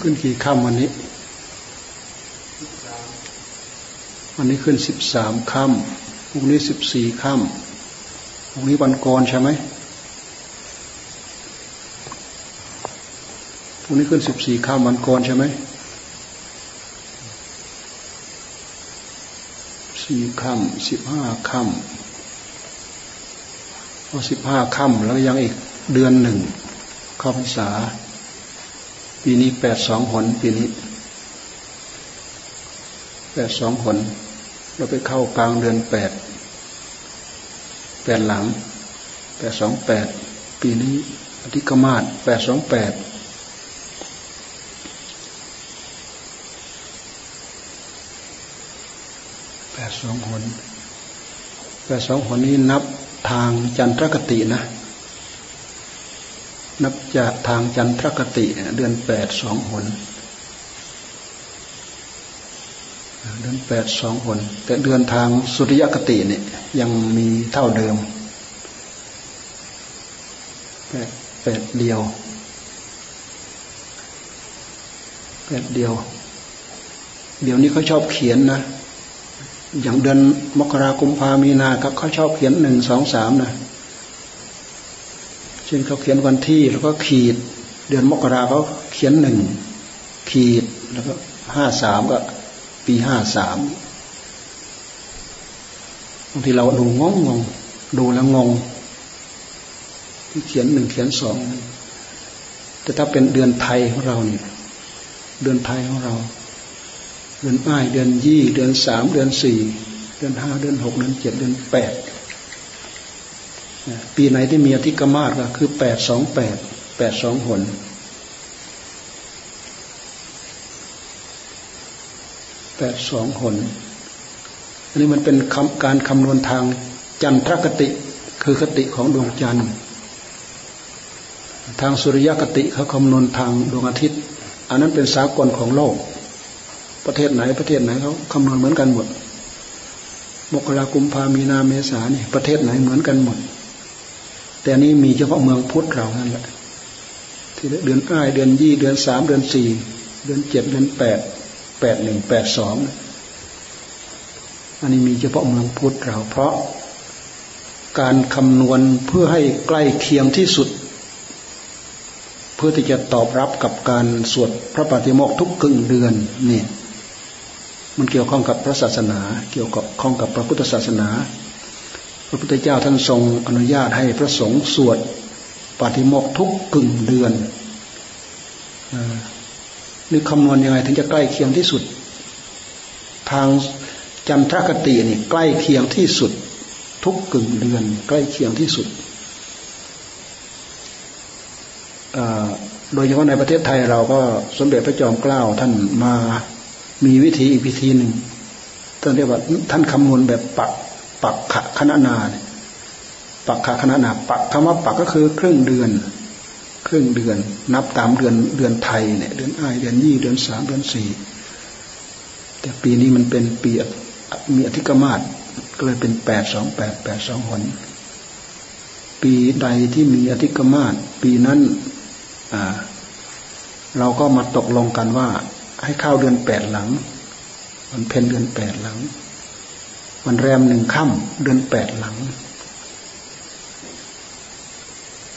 ขึ้นกี่ค่ำวันนี้ วันนี้ขึ้นสิบสามค่ำพรุ่งนี้สิบสี่ค่ำพรุ่งนี้วันกรใช่ไหมพรุ่งนี้ขึ้นสิบสี่ค่ำวันกรใช่ไหมสี่ค่ำสิบห้าค่ำพอสิบห้าค่ำแล้วยังอีกเดือนหนึ่งเข้าพรรษา ปีนี้แปดสองหนปีนี้แปดสองหนเราไปเข้ากลางเดือนแปดแปดหลังแปดสองแปดปีนี้อธิกมาศแปดสองแปดแปดสองหนแปดสองหนนี้นับทางจันทรคตินะ นับจากทางจันทรคติเดือนแปดสองหนเดือนแปดสองหนแต่เดือนทางสุริยคติเนี่ยยังมีเท่าเดิมแปดแปดเดียวแปดเดียว เดี๋ยวนี้เขาชอบเขียนนะ อย่างเดือนมกราคมพามีนาครับเขาชอบเขียนหนึ่งสองสามนะ ช่นเขาเขียนวันที่แล้วก็ขีด เดือนมกราเขาเขียนหนึ่งขีดแล้วก็ห้าสามก็ปีห้าสามบางทีเราดูงงงงดูแล้วงง ที่เขียนหนึ่งเขียนสองแต่ถ้าเป็นเดือนไทยของเราเนี่ยเดือนไทยของเรา เดือนอ้ายเดือนยี่ เดือนสามเดือนสี่เดือนห้าเดือนหกเดือนเจ็ดเดือนแปด ปีไหนที่มีอธิกมาศก็คือแปดสองแปดแปดสองหนแปดสองหนอันนี้มันเป็นการคำนวณทางจันทรคติคือคติของดวงจันทร์ ทางสุริยคติเขาคำนวณทางดวงอาทิตย์ อันนั้นเป็นสากลของโลก ประเทศไหนประเทศไหนเขาคำนวณเหมือนกันหมดมกรากุมภามีนาเมษาเนี่ยประเทศไหนเหมือนกันหมด แต่นี้มีเฉพาะเมืองพุทธเรานั่นแหละ ที่เดือนอ้ายเดือนยี่เดือนสามเดือนสี่เดือนเจ็ดเดือนแปดแปดหนึ่งแปดสองอันนี้มีเฉพาะเมืองพุทธเรา เพราะการคำนวณเพื่อให้ใกล้เคียงที่สุด เพื่อที่จะตอบรับกับการสวดพระปฏิโมกทุกกึ่งเดือนนี่มันเกี่ยวข้องกับพระศาสนา เกี่ยวกับข้องกับพระพุทธศาสนา พระพุทธเจ้าท่านทรงอนุญาตให้พระสงฆ์สวดปฏิโมกทุกกึ่งเดือนนี่คำนวณยังไงถึงจะใกล้เคียงที่สุด ทางจันทรคตินี่ใกล้เคียงที่สุด ทุกกึ่งเดือน ใกล้เคียงที่สุด โดยเฉพาะในประเทศไทยเราก็สมเด็จพระจอมเกล้าท่านมามีวิธีอีกวิธีหนึ่งท่านเรียกว่าท่านคำนวณแบบปัก ปักขะคณนาปักขะคณนาปักคำว่าปักก็คือครึ่งเดือน ครึ่งเดือน นับตามเดือนเดือนไทยเนี่ยเดือนไอเดือนยี่เดือนสามเดือนสี่แต่ปีนี้มันเป็นปีมีอธิกมาศก็เลยเป็นแปดสองแปดแปดสองหนปีใดที่มีอธิกมาศปีนั้นเราก็มาตกลงกันว่า ให้เข้าเดือนแปดหลัง มันเพนเดือนแปดหลัง มันแรมหนึ่งค่ำเดือนแปดหลัง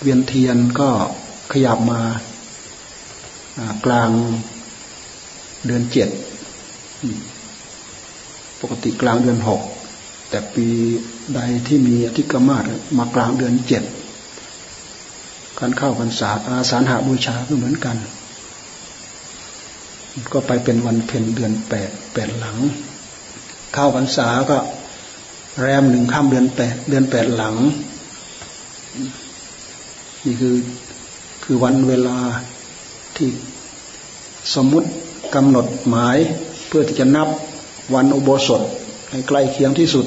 เวียนเทียนก็ขยับมากลางเดือนเจ็ดปกติกลางเดือนหกแต่ปีใดที่มีอธิกรมาศมากลางเดือนเจ็ดการเข้าพรรษาอาสาหาบูชาก็เหมือนกัน ก็ไปเป็นวันเพ็ญเดือนแปดแปดหลัง เข้าพรรษาก็ แรมหนึ่งข้ามเดือนแปดเดือนแปดหลัง นี่คือคือวันเวลาที่สมมุติกำหนดหมายเพื่อที่จะนับวันอุโบสถให้ใกล้เคียงที่สุด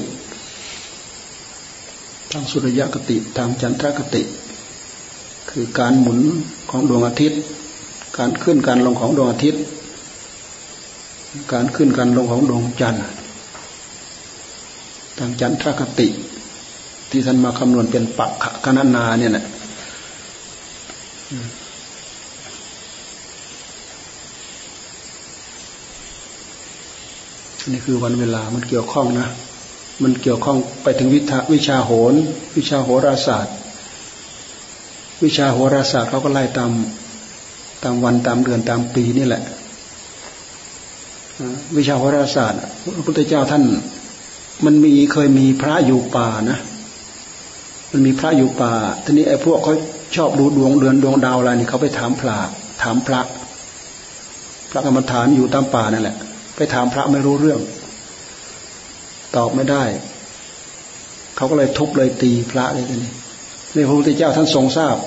ทางสุริยคติทางจันทรคติ คือการหมุนของดวงอาทิตย์ การขึ้นการลงของดวงอาทิตย์ การขึ้นการลงของดวงจันทร์ ทางจันทรคติ ที่ท่านมาคำนวณเป็นปักคณนาเนี่ยนะนี่คือวันเวลามันเกี่ยวข้องนะ มันเกี่ยวข้องไปถึงวิวชาโหรวิชาโหราศาสตร์ วิชาโหราศาสตร์เขาก็ไล่ตามตามวันตามเดือนตามปีนี่แหละวิชาโหราศาสตร์พระพุทธเจ้าท่าน มันมีเคยมีพระอยู่ป่านะ มันมีพระอยู่ป่า ทีนี้ไอ้พวกเขาชอบดูดวงเดือนดวงดาวอะไรนี่เขาไปถามพระถามพระ พระกรรมฐานอยู่ตามป่านั่นแหละ ไปถามพระไม่รู้เรื่อง ตอบไม่ได้ เขาก็เลยทุบเลยตีพระเลยทีนี้ในพระพุทธเจ้าท่านทรงทราบ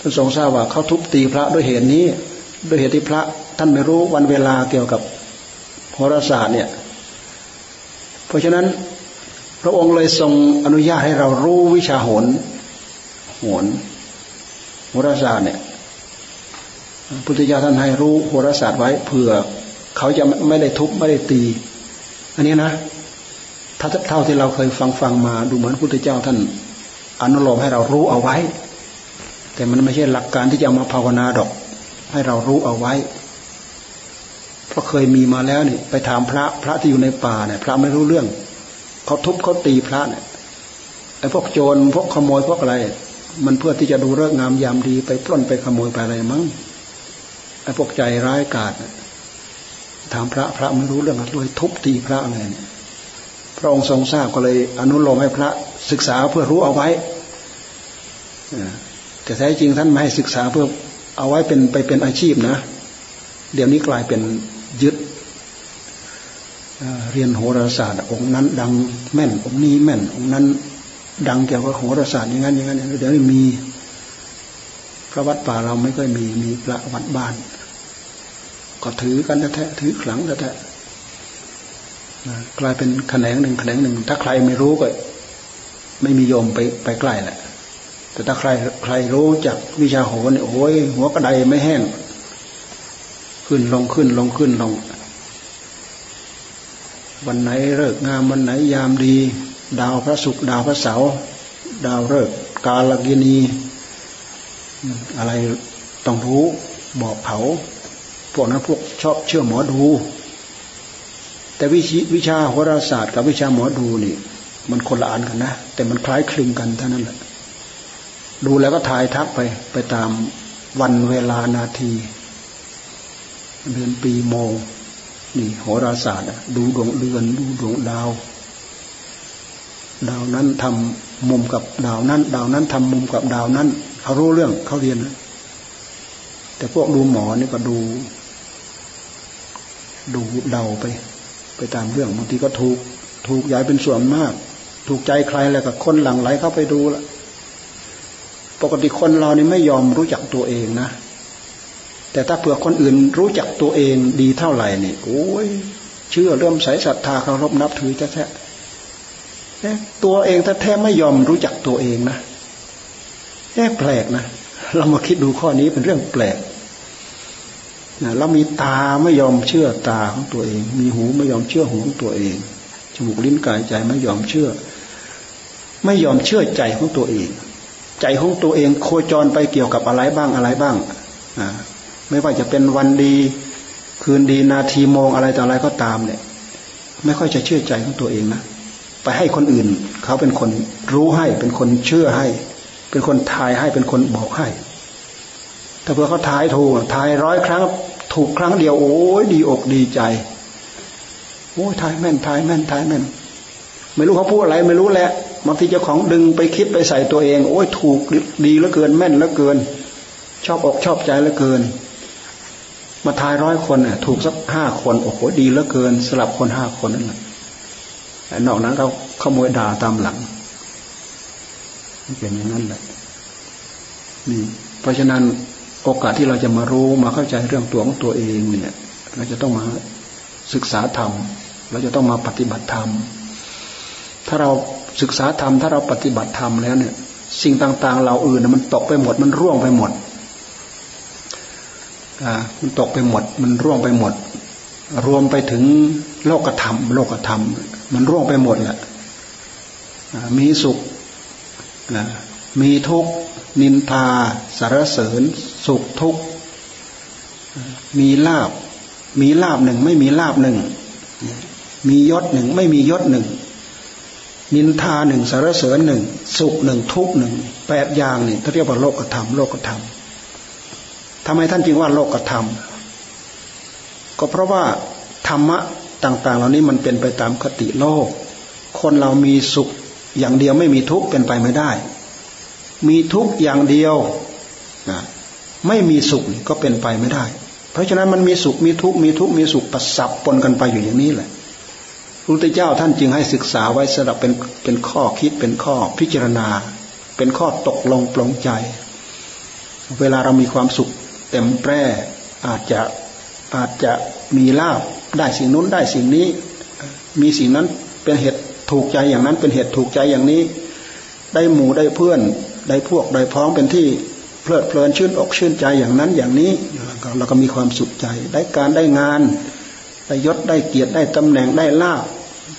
ท่านทรงทราบว่าเขาทุบตีพระด้วยเหตุนี้ ด้วยเหตุที่พระ ท่านไม่รู้วันเวลาเกี่ยวกับโหราศาสตร์เนี่ย เพราะฉะนั้นพระองค์เลยทรงอนุญาตให้เรารู้วิชาโหนโหนโหราศาสตร์เนี่ยพุทธเจ้าท่านให้รู้โหราศาสตร์ไว้เผื่อเขาจะไม่ได้ทุบไม่ได้ตี อันนี้นะถ้าเท่าที่เราเคยฟังฟังมาดูเหมือนพุทธเจ้าท่านอนุโลมให้เรารู้เอาไว้ แต่มันไม่ใช่หลักการที่จะมาภาวนาดอก ให้เรารู้เอาไว้ เพราะเคยมีมาแล้วนี่ไปถามพระพระที่อยู่ในป่าเนี่ย พระไม่รู้เรื่องเขาทุบเขาตีพระเนี่ยไอ้พวกโจรพวกขโมยพวกอะไร มันเพื่อที่จะดูเรื่องงามยามดีไปปล้นไปขโมยไปอะไรมั้งไอ้พวกใจร้ายกาจถามพระพระไม่รู้เรื่องเลยทุบตีพระอะไรเนี่ยพระองค์ทรงทราบก็เลย อนุโลมให้พระศึกษาเพื่อรู้เอาไว้แต่แท้จริงท่านไม่ให้ศึกษาเพื่อเอาไว้เป็นไปเป็นอาชีพนะ เดี๋ยวนี้กลายเป็น ยึดเรียนโหราศาสตร์องค์นั้น ดังแม่นองค์นี้แม่นองค์นั้น ดังเกี่ยวกับโหราศาสตร์อย่างนั้นอย่างนั้นเดี๋ยวมีพระวัดป่าเราไม่ค่อยมีมีพระวัดบ้าน ก็ถือกันแท้ถือขลังแท้กลายเป็นแขนงหนึ่งแขนงหนึ่ง ถ้าใครไม่รู้ก็ ไม่มีโยมไปไปใกล้แหละแต่ถ้าใครใครรู้จักวิชาโหนี่โอ้ยหัวกระไดไม่แห้ง ขึ้นลงขึ้นลงขึ้นลง วันไหนเลิกงามวันไหนยามดี ดาวพระศุกร์ดาวพระเสาร์ดาวเลิกกาลกินีอะไรต้องรู้บอกเผาพวกนั้นพวกชอบเชื่อหมอดู แต่วิชวิชาโหราศาสตร์กับวิชาหมอดูนี่ มันคนละอันกันนะ แต่มันคล้ายคลึงกันเท่านั้นแหละดูแล้วก็ถ่ายทักไปไปตามวันเวลานาที เดือนปีโมงนี่โหราศาสตร์ดูดวงเดือนดูดวงดาว ดาวนั้นทำมุมกับดาวนั้น ดาวนั้นทำมุมกับดาวนั้นเขารู้เรื่องเขาเรียนนะแต่พวกดูหมอนี่ก็ดู ดูเดาไป ไปตามเรื่องบางทีก็ถูก ถูกย้ายเป็นส่วนมาก ถูกใจใครแล้วก็คนหลังไหลเข้าไปดูละปกติคนเรานี่ไม่ยอมรู้จักตัวเองนะ แต่ถ้าเผื่อคนอื่นรู้จักตัวเองดีเท่าไหร่นี่โอ้ยเชื่อเริ่มใส่ศรัทธาเคารพนับถือแท้ๆตัวเองแท้ๆไม่ยอมรู้จักตัวเองนะแอบแปลกนะเรามาคิดดูข้อนี้เป็นเรื่องแปลกนะเรามีตาไม่ยอมเชื่อตาของตัวเอง มีหูไม่ยอมเชื่อหูของตัวเอง จมูกลิ้นกายใจไม่ยอมเชื่อ ไม่ยอมเชื่อใจของตัวเอง ใจของตัวเองโคจรไปเกี่ยวกับอะไรบ้างอะไรบ้างอ่า ไม่ว่าจะเป็นวันดี คืนดีนาทีโมงอะไรต่ออะไรก็ตามเนี่ย ไม่ค่อยจะเชื่อใจของตัวเองนะไปให้คนอื่น เขาเป็นคนรู้ให้ เป็นคนเชื่อให้ เป็นคนทายให้เป็นคนบอกให้ ถ้าเพื่อเขาทายถูกทายร้อยครั้ง ถูกครั้งเดียวโอ้ยดีอกดีใจโอ้ยทายแม่นทายแม่นทายแม่น ไม่รู้เขาพูดอะไร ไม่รู้แหละบางทีเจ้าของดึงไปคิดไปใส่ตัวเอง โอ้ยถูกดีเหลือเกินแม่นเหลือเกิน ชอบอกชอบใจเหลือเกิน มาทายร้อยคนเนี่ยถูกสักห้าคนโอ้โหดีเหลือเกินสลับคนห้าคนนั่นแหละนอกนั้นเขาขโมยด่าตามหลังเป็นอย่างนั้นแหละนี่เพราะฉะนั้นโอกาสที่เราจะมารู้มาเข้าใจเรื่องตัวของตัวเองเนี่ยเราจะต้องมาศึกษาธรรมเราจะต้องมาปฏิบัติธรรม ถ้าเราศึกษาธรรมถ้าเราปฏิบัติธรรมแล้วเนี่ย สิ่งต่าง ๆ เราอื่นมันตกไปหมด มันร่วงไปหมด มันตกไปหมด มันร่วงไปหมด รวมไปถึงโลกธรรม โลกธรรม มันร่วงไปหมดแหละมีสุขมีทุกข์นินทาสารเสริญ สุขทุกข์มีลาบ มีลาบหนึ่งไม่มีลาบหนึ่ง มียศหนึ่งไม่มียศหนึ่ง นินทาหนึ่งสารเสริญหนึ่งสุขหนึ่งทุกหนึ่งแปดอย่างนี่เขาเรียกว่าโลกธรรมโลกธรรม ทำไมท่านจึงว่าโลกธรรม ก็เพราะว่าธรรมะต่าง ๆ เหล่านี้มันเป็นไปตามคติโลก คนเรามีสุขอย่างเดียวไม่มีทุกข์เป็นไปไม่ได้ มีทุกข์อย่างเดียวนะไม่มีสุขก็เป็นไปไม่ได้ เพราะฉะนั้นมันมีสุขมีทุกข์มีทุกข์มีสุขประสับปนกันไปอยู่อย่างนี้แหละพระพุทธเจ้าท่านจึงให้ศึกษาไว้สำหรับเป็นเป็นข้อคิดเป็นข้อพิจารณา เป็นข้อตกลงปลงใจ เวลาเรามีความสุข เต็มแปร่อาจจะอาจจะมีลาบได้สิ่งนู้นได้สิ่งนี้ มีสิ่งนั้นเป็นเหตุถูกใจอย่างนั้นเป็นเหตุถูกใจอย่างนี้ ได้หมู่ได้เพื่อนได้พวกได้พ้องเป็นที่เพลิดเพลินชื่นอกชื่นใจอย่างนั้นอย่างนี้เราก็มีความสุขใจ ได้การได้งาน ได้ยศได้เกียรติได้ตำแหน่งได้ลาบ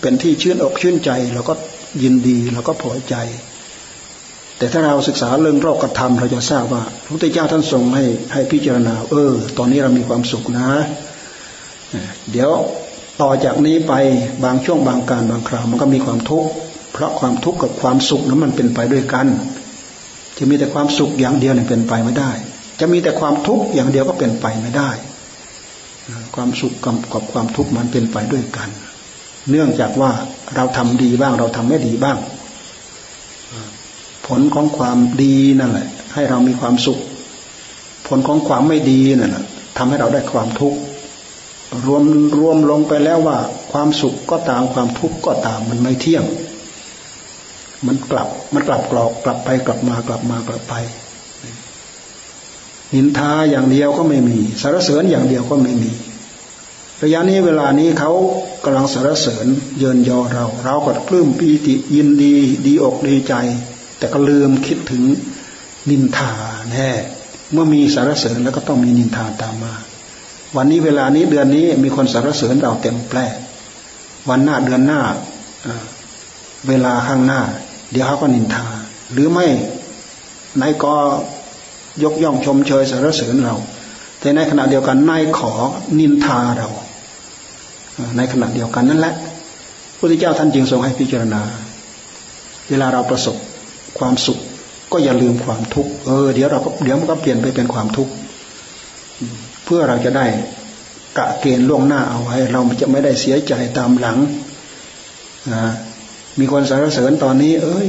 เป็นที่ชื่นอกชื่นใจเราก็ยินดีเราก็พอใจ แต่ถ้าเราศึกษาเรื่องโลกธรรมเราจะทราบว่าพระพุทธเจ้าท่านทรงให้ให้พิจารณา เออ ตอนนี้เรามีความสุขนะ เดี๋ยวต่อจากนี้ไปบางช่วงบางการบางคราวมันก็มีความทุกข์เพราะความทุกข์กับความสุขนั้นมันเป็นไปด้วยกัน จะมีแต่ความสุขอย่างเดียวเนี่ยเป็นไปไม่ได้ จะมีแต่ความทุกข์อย่างเดียวก็เป็นไปไม่ได้ ความสุขกับความทุกข์มันเป็นไปด้วยกัน เนื่องจากว่าเราทำดีบ้างเราทำไม่ดีบ้าง ผลของความดีนั่นแหละ ให้เรามีความสุข ผลของความไม่ดีนั่นแหละทำให้เราได้ความทุกข์รวมรวมลงไปแล้วว่า ความสุขก็ตามความทุกข์ก็ตามมันไม่เที่ยง มันกลับมันกลับกรอกกลับไปกลับมากลับมากลับไปนินทาอย่างเดียวก็ไม่มีสารเสริญอย่างเดียวก็ไม่มี ระยะนี้เวลานี้เขากำลังสารเสริญเยินยอเรา เราก็ปลื้มปีติยินดี ดีอกดีใจ แต่ก็ลืมคิดถึงนินทาแน่เมื่อมีสารเสริญแล้วก็ต้องมีนินทาตามมา วันนี้เวลานี้เดือนนี้มีคนสรรเสริญเราเต็มแปร่วันหน้าเดือนหน้าเวลาข้างหน้า เดี๋ยวเขาก็นินทา หรือไม่นายก็ยกย่องชมเชยสรรเสริญเรา แต่ในขณะเดียวกันนายขอนินทาเรา ในขณะเดียวกันนั่นแหละพระพุทธเจ้าท่านจึงทรงให้พิจารณา เวลาเราประสบ ความสุข ก็อย่าลืมความทุกข์เออเดี๋ยวเราก็เดี๋ยวมันก็เปลี่ยนไปเป็นความทุกข์เพื่อเราจะได้กะเกณฑ์ล่วงหน้าเอาไว้ เราจะไม่ได้เสียใจตามหลังมีคนสรรเสริญตอนนี้ เอ้ย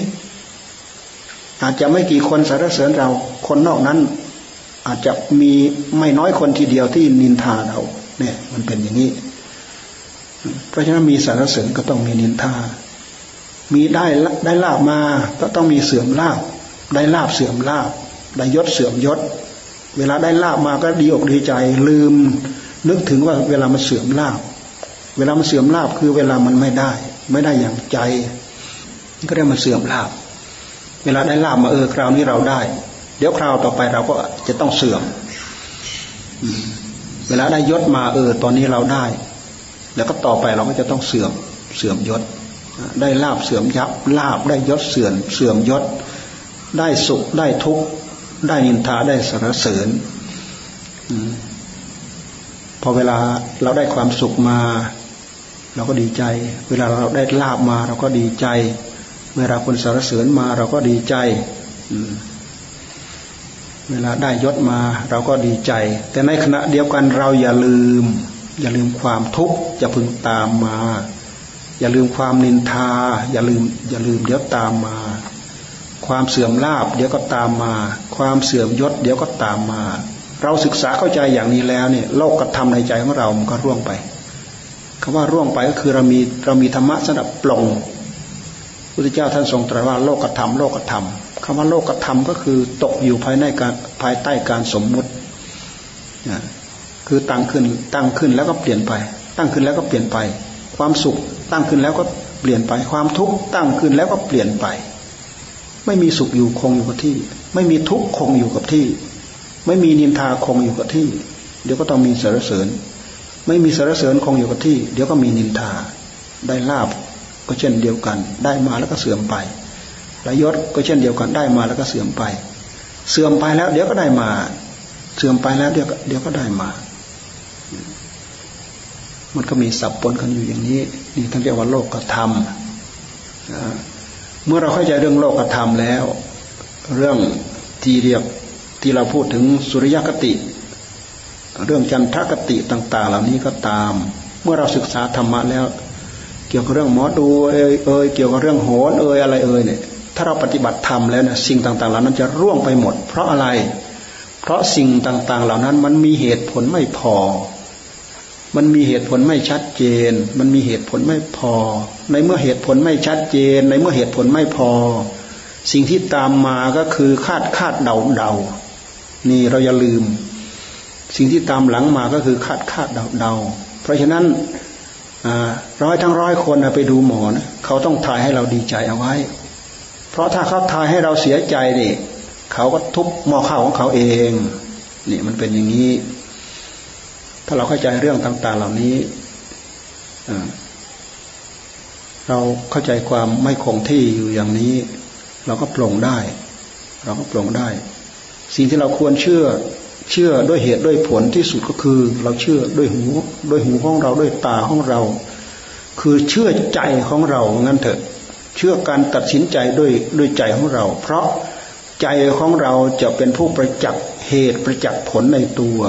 อาจจะไม่กี่คนสรรเสริญเรา คนนอกนั้น อาจจะมีไม่น้อยคนทีเดียวที่นินทาเรา เนี่ย มันเป็นอย่างนี้ เพราะฉะนั้นมีสรรเสริญก็ต้องมีนินทา มีได้ได้ลาบมาก็ต้องมีเสื่อมลาบ ได้ลาบเสื่อมลาบ ได้ยศเสื่อมยศ เวลาได้ลาบมาก็ดีอกดีใจ ลืม นึกถึงว่าเวลามันเสื่อมลาบ เวลามันเสื่อมลาบคือเวลามันไม่ได้ ไม่ได้อย่างใจ ก็เรียกมันเสื่อมลาบ เวลาได้ลาบมาเออคราวนี้เราได้ เดี๋ยวคราวต่อไปเราก็จะต้องเสื่อม เวลาได้ยศมาเออ ตอนนี้เราได้ แล้วก็ต่อไปเราก็จะต้องเสื่อม เสื่อมยศ ได้ลาบเสื่อมยับลาบได้ยศเสื่อมเสื่อมยศ ได้สุขได้ทุกข์ได้นินทาได้สรรเสริญพอเวลาเราได้ความสุขมา เราก็ดีใจ เวลาเราได้ลาบมาเราก็ดีใจ เวลาคนสรรเสริญมาเราก็ดีใจเวลาได้ยศมาเราก็ดีใจ แต่ในขณะเดียวกันเราอย่าลืม อย่าลืมความทุกข์จะพึงตามมา อย่าลืมความนินทา อย่าลืมอย่าลืมเดี๋ยวตามมา ความเสื่อมลาบเดี๋ยวก็ตามมา ความเสื่อมยศเดี๋ยวก็ตามมา เราศึกษาเข้าใจอย่างนี้แล้วเนี่ยโลกกระทำในใจของเรามันก็ร่วงไปคำว่าร่วงไปก็คือเรามีเรามีธรรมะสำหรับปลงพุทธเจ้าท่านทรงตรัสว่าโลกกระทำโลกกระทำคำว่าโลกกระทำก็คือตกอยู่ภายในการภายใต้การสมมุติคือตั้งขึ้นตั้งขึ้นแล้วก็เปลี่ยนไป ตั้งขึ้นแล้วก็เปลี่ยนไป ความสุข ตั้งขึ้นแล้วก็เปลี่ยนไปความทุกข์ตั้งขึ้นแล้วก็เปลี่ยนไป ไม่มีสุขอยู่คงอยู่กับที่ ไม่มีทุกข์คงอยู่กับที่ ไม่มีนินทาคงอยู่กับที่ เดี๋ยวก็ต้องมีสารเสริญ ไม่มีสารเสริญคงอยู่กับที่ เดี๋ยวก็มีนินทา ได้ลาบก็เช่นเดียวกัน ได้มาแล้วก็เสื่อมไประยศก็เช่นเดียวกันได้มาแล้วก็เสื่อมไป เสื่อมไปแล้ว เดี๋ยวก็ได้มา เสื่อมไปแล้วเดี๋ยวเดี๋ยวก็ได้มา มันก็มีสับปนกันอยู่อย่างนี้ นี่ท่านเรียกว่าโลกธรรมเมื่อเราเข้าใจเรื่องโลกธรรมแล้ว เรื่องที่เรียกที่เราพูดถึงสุริยคติ เรื่องจันทรคติต่าง ๆ เหล่านี้ก็ตาม เมื่อเราศึกษาธรรมะแล้ว เกี่ยวกับเรื่องหมอดูเอ่ยเอ่ยเกี่ยวกับเรื่องโหนเอ่ยอะไรเอ่ยเนี่ยถ้าเราปฏิบัติธรรมแล้วเนี่ยสิ่งต่างๆ เหล่านั้นจะร่วงไปหมด เพราะอะไร เพราะสิ่งต่างๆ เหล่านั้นมันมีเหตุผลไม่พอ มันมีเหตุผลไม่ชัดเจน มันมีเหตุผลไม่พอ ในเมื่อเหตุผลไม่ชัดเจน ในเมื่อเหตุผลไม่พอ สิ่งที่ตามมาก็คือคาดคาดเดาเดานี่เราอย่าลืม สิ่งที่ตามหลังมาก็คือคาดคาดเดาเดาเพราะฉะนั้นร้อยทั้งร้อยคนไปดูหมอนะเขาต้องทายให้เราดีใจเอาไว้ เพราะถ้าเขาทายให้เราเสียใจเนี่ยเขาก็ทุบหม้อข้าวของเขาเองนี่มันเป็นอย่างนี้ ถ้าเราเข้าใจเรื่องต่าง ๆ เหล่านี้เราเข้าใจความไม่คงที่อยู่อย่างนี้ เราก็ปลงได้ เราก็ปลงได้ สิ่งที่เราควรเชื่อ เชื่อด้วยเหตุด้วยผลที่สุดก็คือ เราเชื่อด้วยหูด้วยหูของเราด้วยตาของเรา คือเชื่อใจของเรางั้นเถอะ เชื่อการตัดสินใจด้วยด้วยใจของเรา เพราะใจของเราจะเป็นผู้ประจักษ์เหตุประจักษ์ผลในตัว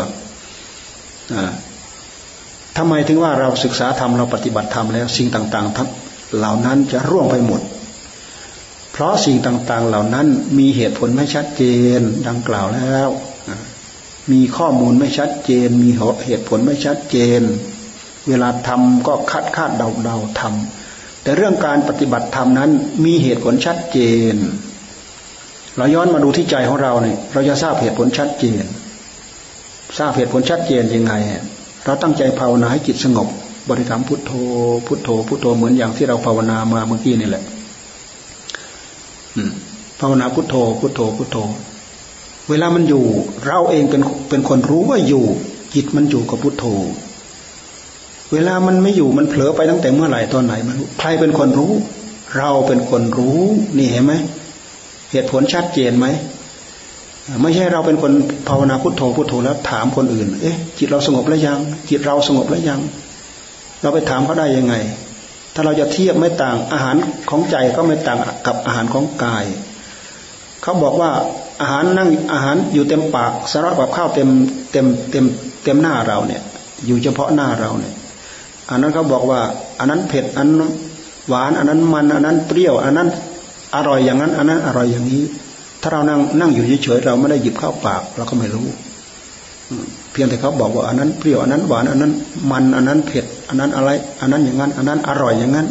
ทำไมถึงว่าเราศึกษาธรรมเราปฏิบัติธรรมแล้ว สิ่งต่างๆทั้งเหล่านั้นจะร่วงไปหมด เพราะสิ่งต่างๆเหล่านั้นมีเหตุผลไม่ชัดเจนดังกล่าวแล้ว มีข้อมูลไม่ชัดเจน มีเหตุผลไม่ชัดเจน เวลาทำก็คาดคาดเดาเดาทำแต่เรื่องการปฏิบัติธรรมนั้น มีเหตุผลชัดเจน เราย้อนมาดูที่ใจของเราเนี่ยเราจะทราบเหตุผลชัดเจน ทราบเหตุผลชัดเจนยังไง เราตั้งใจภาวนาให้จิตสงบ บริกรรมพุทโธ พุทโธ พุทโธเหมือนอย่างที่เราภาวนามาเมื่อกี้นี่แหละภาวนาพุทโธ พุทโธ พุทโธ เวลามันอยู่ เราเองเป็นเป็นคนรู้ว่าอยู่ จิตมันอยู่กับพุทโธ เวลามันไม่อยู่มันเผลอไปตั้งแต่เมื่อไหร่ตอนไหนมันใครเป็นคนรู้ เราเป็นคนรู้ นี่เห็นไหมเหตุผลชัดเจนไหม ไม่ใช่เราเป็นคนภาวนาพุทโธพุทโธแล้วถามคนอื่น เอ๊ะ จิตเราสงบแล้วยัง จิตเราสงบแล้วยัง เราไปถามเขาได้ยังไง ถ้าเราจะเทียบไม่ต่างอาหารของใจก็ไม่ต่างกับอาหารของกาย เขาบอกว่าอาหารนั่งอาหารอยู่เต็มปากสารพัดข้าวเต็มเต็มเต็มเต็มหน้าเราเนี่ย อยู่เฉพาะหน้าเราเนี่ย อันนั้นเขาบอกว่า อันนั้นเผ็ดอันนั้นหวาน อันนั้นมัน อันนั้นเปรี้ยว อันนั้นอร่อยอย่างนั้น อันนั้นอร่อยอย่างนี้ ถ้าเรานั่งนั่งอยู่เฉยๆเราไม่ได้หยิบเข้าปาก เราก็ไม่รู้ เพียงแต่เขาบอกว่าอันนั้นเปรี้ยวอันนั้นหวานอันนั้น มันอันนั้นเผ็ดอันนั้นอะไร อันนั้นอย่างนั้น อันนั้นอร่อยอย่างนั้น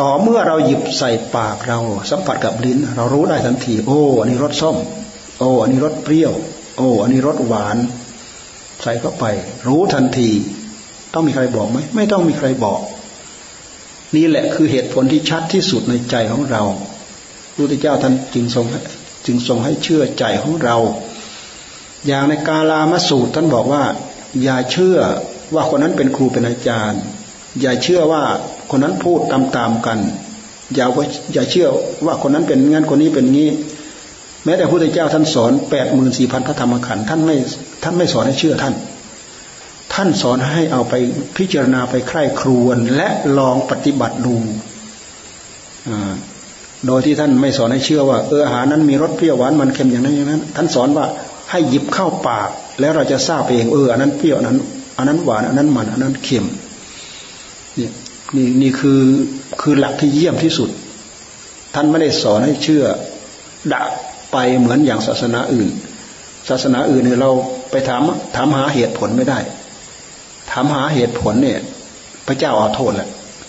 ต่อเมื่อเราหยิบใส่ปากเรา สัมผัสกับลิ้น เรารู้ได้ทันที โอ้ อันนี้รสส้ม โอ้อันนี้รสเปรี้ยว โอ้อันนี้รสหวาน ใส่เข้าไป รู้ทันที ต้องมีใครบอกไหมไม่ต้องมีใครบอก นี่แหละคือเหตุผลที่ชัดที่สุดในใจของเรา พระพุทธเจ้าท่านจึงทรงจึงทรงให้เชื่อใจของเรา อย่างในกาลามสูตรท่านบอกว่า อย่าเชื่อว่าคนนั้นเป็นครูเป็นอาจารย์ อย่าเชื่อว่าคนนั้นพูดตามๆกัน อย่าอย่าเชื่อว่าคนนั้นเป็นงั้นคนนี้เป็นงี้ แม้แต่พระพุทธเจ้าท่านสอนแปดหมื่นสี่พันพระธรรมขันธ์ท่านไม่ท่านไม่สอนให้เชื่อท่าน ท่านสอนให้เอาไปพิจารณาไปใคร่ครวญและลองปฏิบัติดูอ่า โดยที่ท่านไม่สอนให้เชื่อว่าเอออาหารนั้นมีรสเปรี้ยวหวานมันเค็มอย่างนั้นอย่างนั้น ท่านสอนว่าให้หยิบเข้าปาก แล้วเราจะทราบเองเอออันนั้นเปรี้ยวอันนั้นอันนั้นหวานอันนั้นมันอันนั้นเค็มนี่นี่นี่คือคือหลักที่เยี่ยมที่สุด ท่านไม่ได้สอนให้เชื่อดะไปเหมือนอย่างศาสนาอื่น ศาสนาอื่นเนี่ยเราไปถามถามหาเหตุผลไม่ได้ ถามหาเหตุผลเนี่ย พระเจ้าเอาโทษแหละ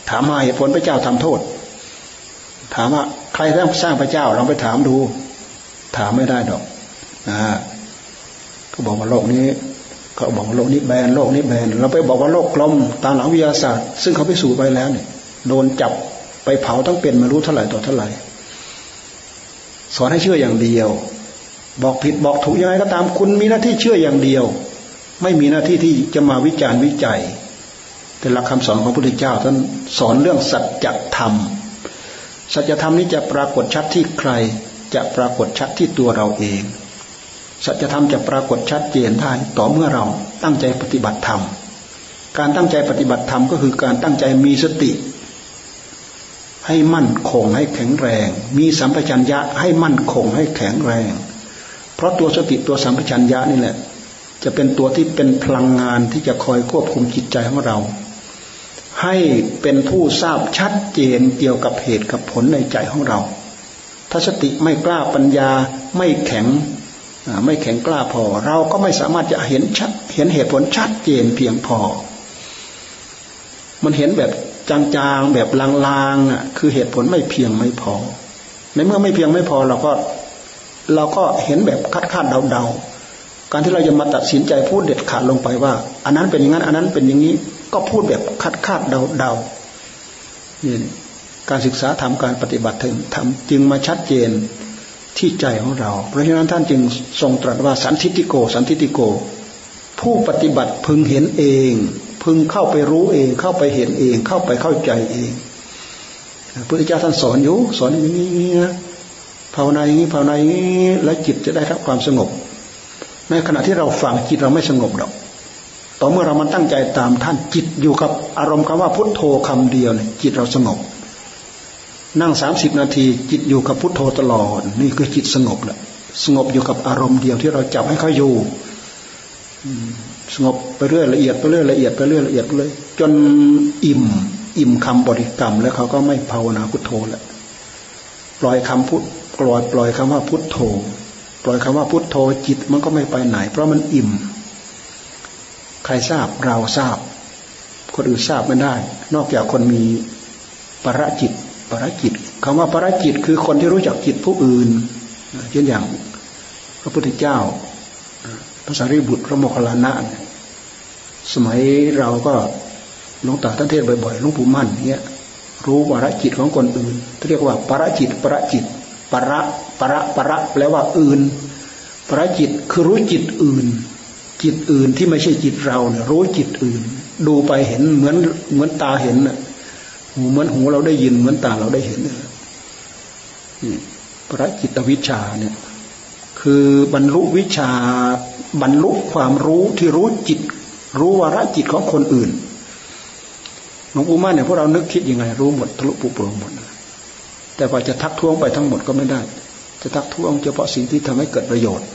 ถามหาเหตุผลพระเจ้าทำโทษ ถามว่า ใครสร้างสร้างพระเจ้าลองไปถามดู ถามไม่ได้ดอกอ่าเขาบอกว่าโลกนี้เขาบอกว่าโลกนี้แบนโลกนี้แบนเราไปบอกว่าโลกกลมตามหลักวิทยาศาสตร์ ซึ่งเขาไปสู่ไปแล้วเนี่ยโดนจับไปเผาทั้งเป็นไม่รู้เท่าไหร่ต่อเท่าไหร่สอนให้เชื่ออย่างเดียว บอกผิดบอกถูกยังไงก็ตามคุณมีหน้าที่เชื่ออย่างเดียว ไม่มีหน้าที่ที่จะมาวิจารณ์วิจัย แต่หลักคำสอนของพระพุทธเจ้าท่านสอนเรื่องสัจธรรม สัจธรรมนี้จะปรากฏชัดที่ใคร จะปรากฏชัดที่ตัวเราเอง สัจธรรมจะปรากฏชัดเจนได้ต่อเมื่อเราตั้งใจปฏิบัติธรรม การตั้งใจปฏิบัติธรรมก็คือการตั้งใจมีสติ ให้มั่นคงให้แข็งแรง มีสัมปชัญญะให้มั่นคงให้แข็งแรง เพราะตัวสติตัวสัมปชัญญะนี่แหละ จะเป็นตัวที่เป็นพลังงานที่จะคอยควบคุมจิตใจของเรา ให้เป็นผู้ทราบชัดเจนเกี่ยวกับเหตุกับผลในใจของเรา ถ้าสติไม่กล้าปัญญาไม่แข็งไม่แข็งกล้าพอ เราก็ไม่สามารถจะเห็นชัดเห็นเหตุผลชัดเจนเพียงพอ มันเห็นแบบจางๆแบบลางๆอะคือเหตุผลไม่เพียงไม่พอ ในเมื่อไม่เพียงไม่พอเราก็ เราก็เห็นแบบคัดค้านเดาๆ การที่เราจะมาตัดสินใจพูดเด็ดขาดลงไปว่า อันนั้นเป็นอย่างนั้น อันนั้นเป็นอย่างนี้ก็พูดแบบคัดคานเดาๆนี่การศึกษาทำการปฏิบัติถึงทำจึงมาชัดเจนที่ใจของเรา เพราะฉะนั้นท่านจึงทรงตรัสว่าสันทิติโก สันทิติโก ผู้ปฏิบัติพึงเห็นเอง พึงเข้าไปรู้เอง เข้าไปเห็นเอง เข้าไปเข้าใจเองพระพุทธเจ้าท่านสอนอยู่สอนอย่างนี้นะภาวนาอย่างนี้ภาวนาอย่างนี้แล้วจิตจะได้รับความสงบ ในขณะที่เราฟังจิตเราไม่สงบหรอก ต่อเมื่อเรามาตั้งใจตามท่านจิตอยู่กับอารมณ์คำว่าพุทโธคำเดียวเนี่ยจิตเราสงบ นั่งสามสิบนาที จิตอยู่กับพุทโธตลอด นี่คือจิตสงบแหละสงบอยู่กับอารมณ์เดียวที่เราจับให้เขาอยู่สงบไปเรื่อยละเอียดไปเรื่อยละเอียดไปเรื่อยละเอียดเลย จนอิ่ม อิ่มคำบริกรรม แล้วเขาก็ไม่ภาวนาพุทโธแล้วปล่อยคำพุทปล่อยปล่อยคำว่าพุทโธ ปล่อยคำว่าพุทธ จิตมันก็ไม่ไปไหน เพราะมันอิ่ม ใครทราบเราทราบ คนอื่นทราบไม่ได้ นอกจากคนมีประจิตปรจิตคำว่าปรจิตคือคนที่รู้จักจิตผู้อื่นเช่นอย่าง พระพุทธเจ้าพระสารีบุตรพระโมคคัลลานะสมัยเราก็หลวงตาท่านเทศบ่อยๆหลวงปู่มั่นเนี้ยรู้วรจิตของคนอื่นเรียกว่าปรจิตปรจิตปรประประแปลว่าอื่น ปรจิตคือรู้จิตอื่น จิตอื่นที่ไม่ใช่จิตเราเนี่ยรู้จิตอื่น ดูไปเห็นเหมือนเหมือนตาเห็นน่ะหูเหมือนหูเราได้ยินเหมือนตาเราได้เห็นนี่พระจิตวิชาเนี่ย คือบรรลุวิชาบรรลุความรู้ที่รู้จิต รู้วาระจิตของคนอื่นหลวงปู่มั่นเนี่ยพวกเรานึกคิดยังไง รู้หมดทะลุปุโปรงหมดแต่ว่าจะทักท้วงไปทั้งหมดก็ไม่ได้ จะทักท้วงเฉพาะสิ่งที่ทำให้เกิดประโยชน์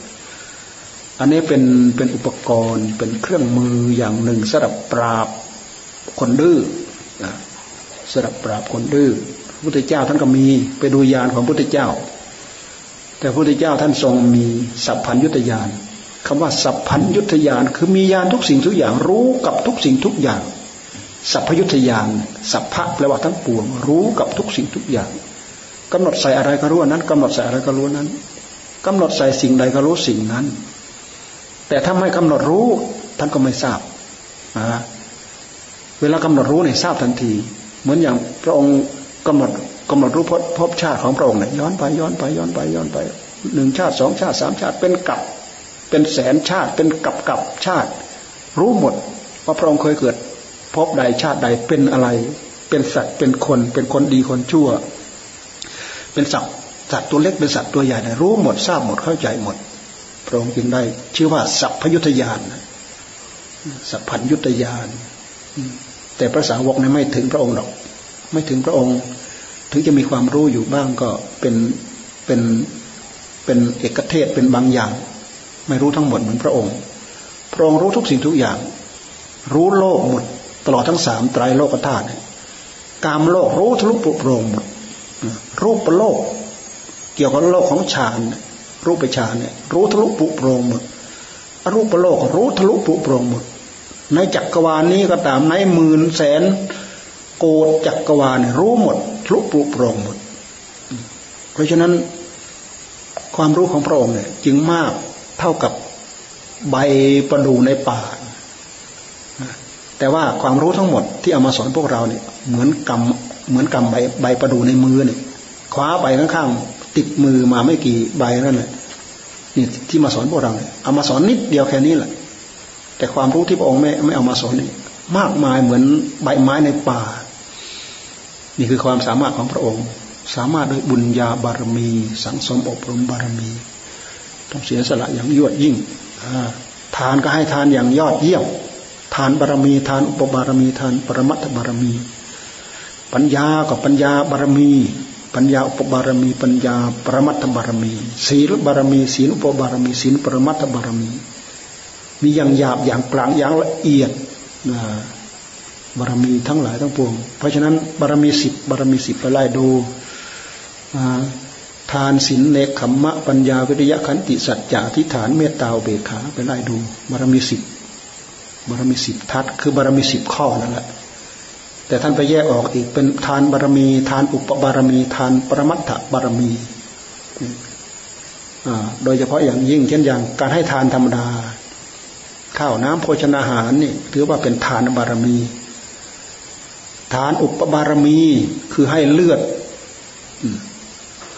อันนี้เป็นเป็นอุปกรณ์เป็นเครื่องมืออย่างหนึ่งสำหรับปราบคนดื้อสำหรับปราบคนดื้อพระพุทธเจ้าท่านก็มีไปดูยานของพระพุทธเจ้า แต่พระพุทธเจ้าท่านทรงมีสัพพัญยุตยานคำว่าสัพพัญยุตยานคือมียานทุกสิ่งทุกอย่างรู้กับทุกสิ่งทุกอย่างสัพพยุตยานสัพพะแปลว่าทั้งปวง รู้กับทุกสิ่งทุกอย่าง กำหนดใส่อะไรก็รู้นั้นกำหนดใส่อะไรก็รู้นั้นกำหนดใส่สิ่งใดก็รู้สิ่งนั้น แต่ถ้าไม่กำหนดรู้ท่านก็ไม่ทราบนะเวลากำหนดรู้เนี่ยทราบทันที เหมือนอย่างพระองค์กำหนดกำหนดรู้พพบชาติของพระองค์เนี่ยย้อนไปย้อนไปย้อนไปย้อนไปหนึ่งชาติสองชาติสามชาติเป็นกับเป็นแสนชาติเป็นกับกับชาติ รู้หมดว่าพระองค์เคยเกิดพบใดชาติใดเป็นอะไร เป็นสัตว์เป็นคน เป็นคนดีคนชั่ว เป็นสัตว์สัตว์ตัวเล็กเป็นสัตว์ตัวใหญ่เนี่ยรู้หมดทราบหมดเข้าใจหมด พระองค์จึงได้ ชื่อว่าสัพพยุทธญาณสัพพัญยุทธญาณแต่พระสาวกเนี่ยไม่ถึงพระองค์หรอก ไม่ถึงพระองค์ ถึงจะมีความรู้อยู่บ้างก็เป็นเป็นเป็นเอกเทศเป็นบางอย่าง ไม่รู้ทั้งหมดเหมือนพระองค์ พระองค์รู้ทุกสิ่งทุกอย่าง รู้โลกหมด ตลอดทั้งสามไตรโลกธาตุกามโลกรู้ทะลุปุโปรงหมด รูปโลก เกี่ยวกับโลกของฌานรูปฌานเนี่ยรู้ทะลุปุโปรงหมดรูปโลกรู้ทะลุปุโปรงหมด ในจักรวาลนี้ก็ตามในหมื่นแสนโกดจักรวาลรู้หมดทะลุปุโปรงหมด เพราะฉะนั้นความรู้ของพระองค์เนี่ยจึงมากเท่ากับใบประดูในป่า แต่ว่าความรู้ทั้งหมดที่เอามาสอนพวกเราเนี่ยเหมือนกำ เหมือนกำใบใบประดูในมือเนี่ยคว้าไปข้างๆติดมือมาไม่กี่ใบนั่นแหละนี่ที่มาสอนพวกเราเนี่ยเอามาสอนนิดเดียวแค่นี้แหละ แต่ความรู้ที่พระองค์ไม่ไม่เอามาสอนนี่มากมายเหมือนใบไม้ในป่า นี่คือความสามารถของพระองค์ สามารถด้วยบุญญาบารมี สังสมอบรมบารมี ต้องเสียสละอย่างยวดยิ่งทานก็ให้ทานอย่างยอดเยี่ยมทานบารมีทานอุปบารมีทานปรมัตถบารมี ปัญญากับปัญญาบารมี ปัญญาอุปบารมี ปัญญาปรมัตถบารมี ศีลบารมี ศีลอุปบารมี ศีลปรมัตถบารมี มีอย่างหยาบอย่างกลางอย่างละเอียดบารมีทั้งหลายทั้งปวง เพราะฉะนั้นบารมีสิบบารมีสิบไปไล่ดูทานศีลเนคขมมะปัญญาวิริยะขันติสัจจะทิฏฐานเมตตาเบขาไปไล่ดู บารมีสิบบารมีสิบทัศคือ บารมีสิบข้อนั่นแหละ แต่ท่านไปแยกออกอีกเป็นทานบารมี ทานอุปบารมี ทานปรมัตถบารมีโดยเฉพาะอย่างยิ่งเช่นอย่างการให้ทานธรรมดา ข้าวน้ำโภชนาหารนี่ถือว่าเป็นทานบารมี ทานอุปบารมีคือให้เลือด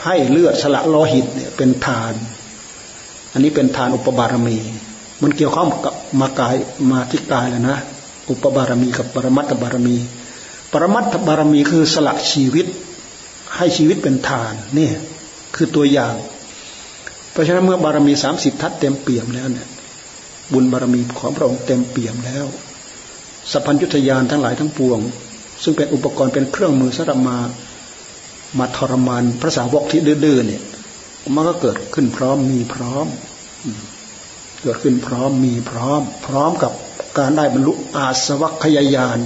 ให้เลือดสละโลหิตเนี่ยเป็นทาน อันนี้เป็นทานอุปบารมี มันเกี่ยวข้องกับมากายมาที่กายแล้วนะอุปบารมีกับปรมัตถบารมี ปรมัตถบารมีคือสละชีวิต ให้ชีวิตเป็นทานนี่คือตัวอย่าง เพราะฉะนั้นเมื่อบารมีสามสิบทัศเต็มเปี่ยมแล้วเนี่ยบุญบารมีของพระองค์เต็มเปี่ยมแล้วสัพพัญญุทยานทั้งหลายทั้งปวง ซึ่งเป็นอุปกรณ์เป็นเครื่องมือสำหรับมามาทรมานพระสาวกที่ดื้อเนี่ยมันก็เกิดขึ้นพร้อมมีพร้อม เกิดขึ้นพร้อมมีพร้อม พร้อมกับการได้บรรลุอาสวัคยายาน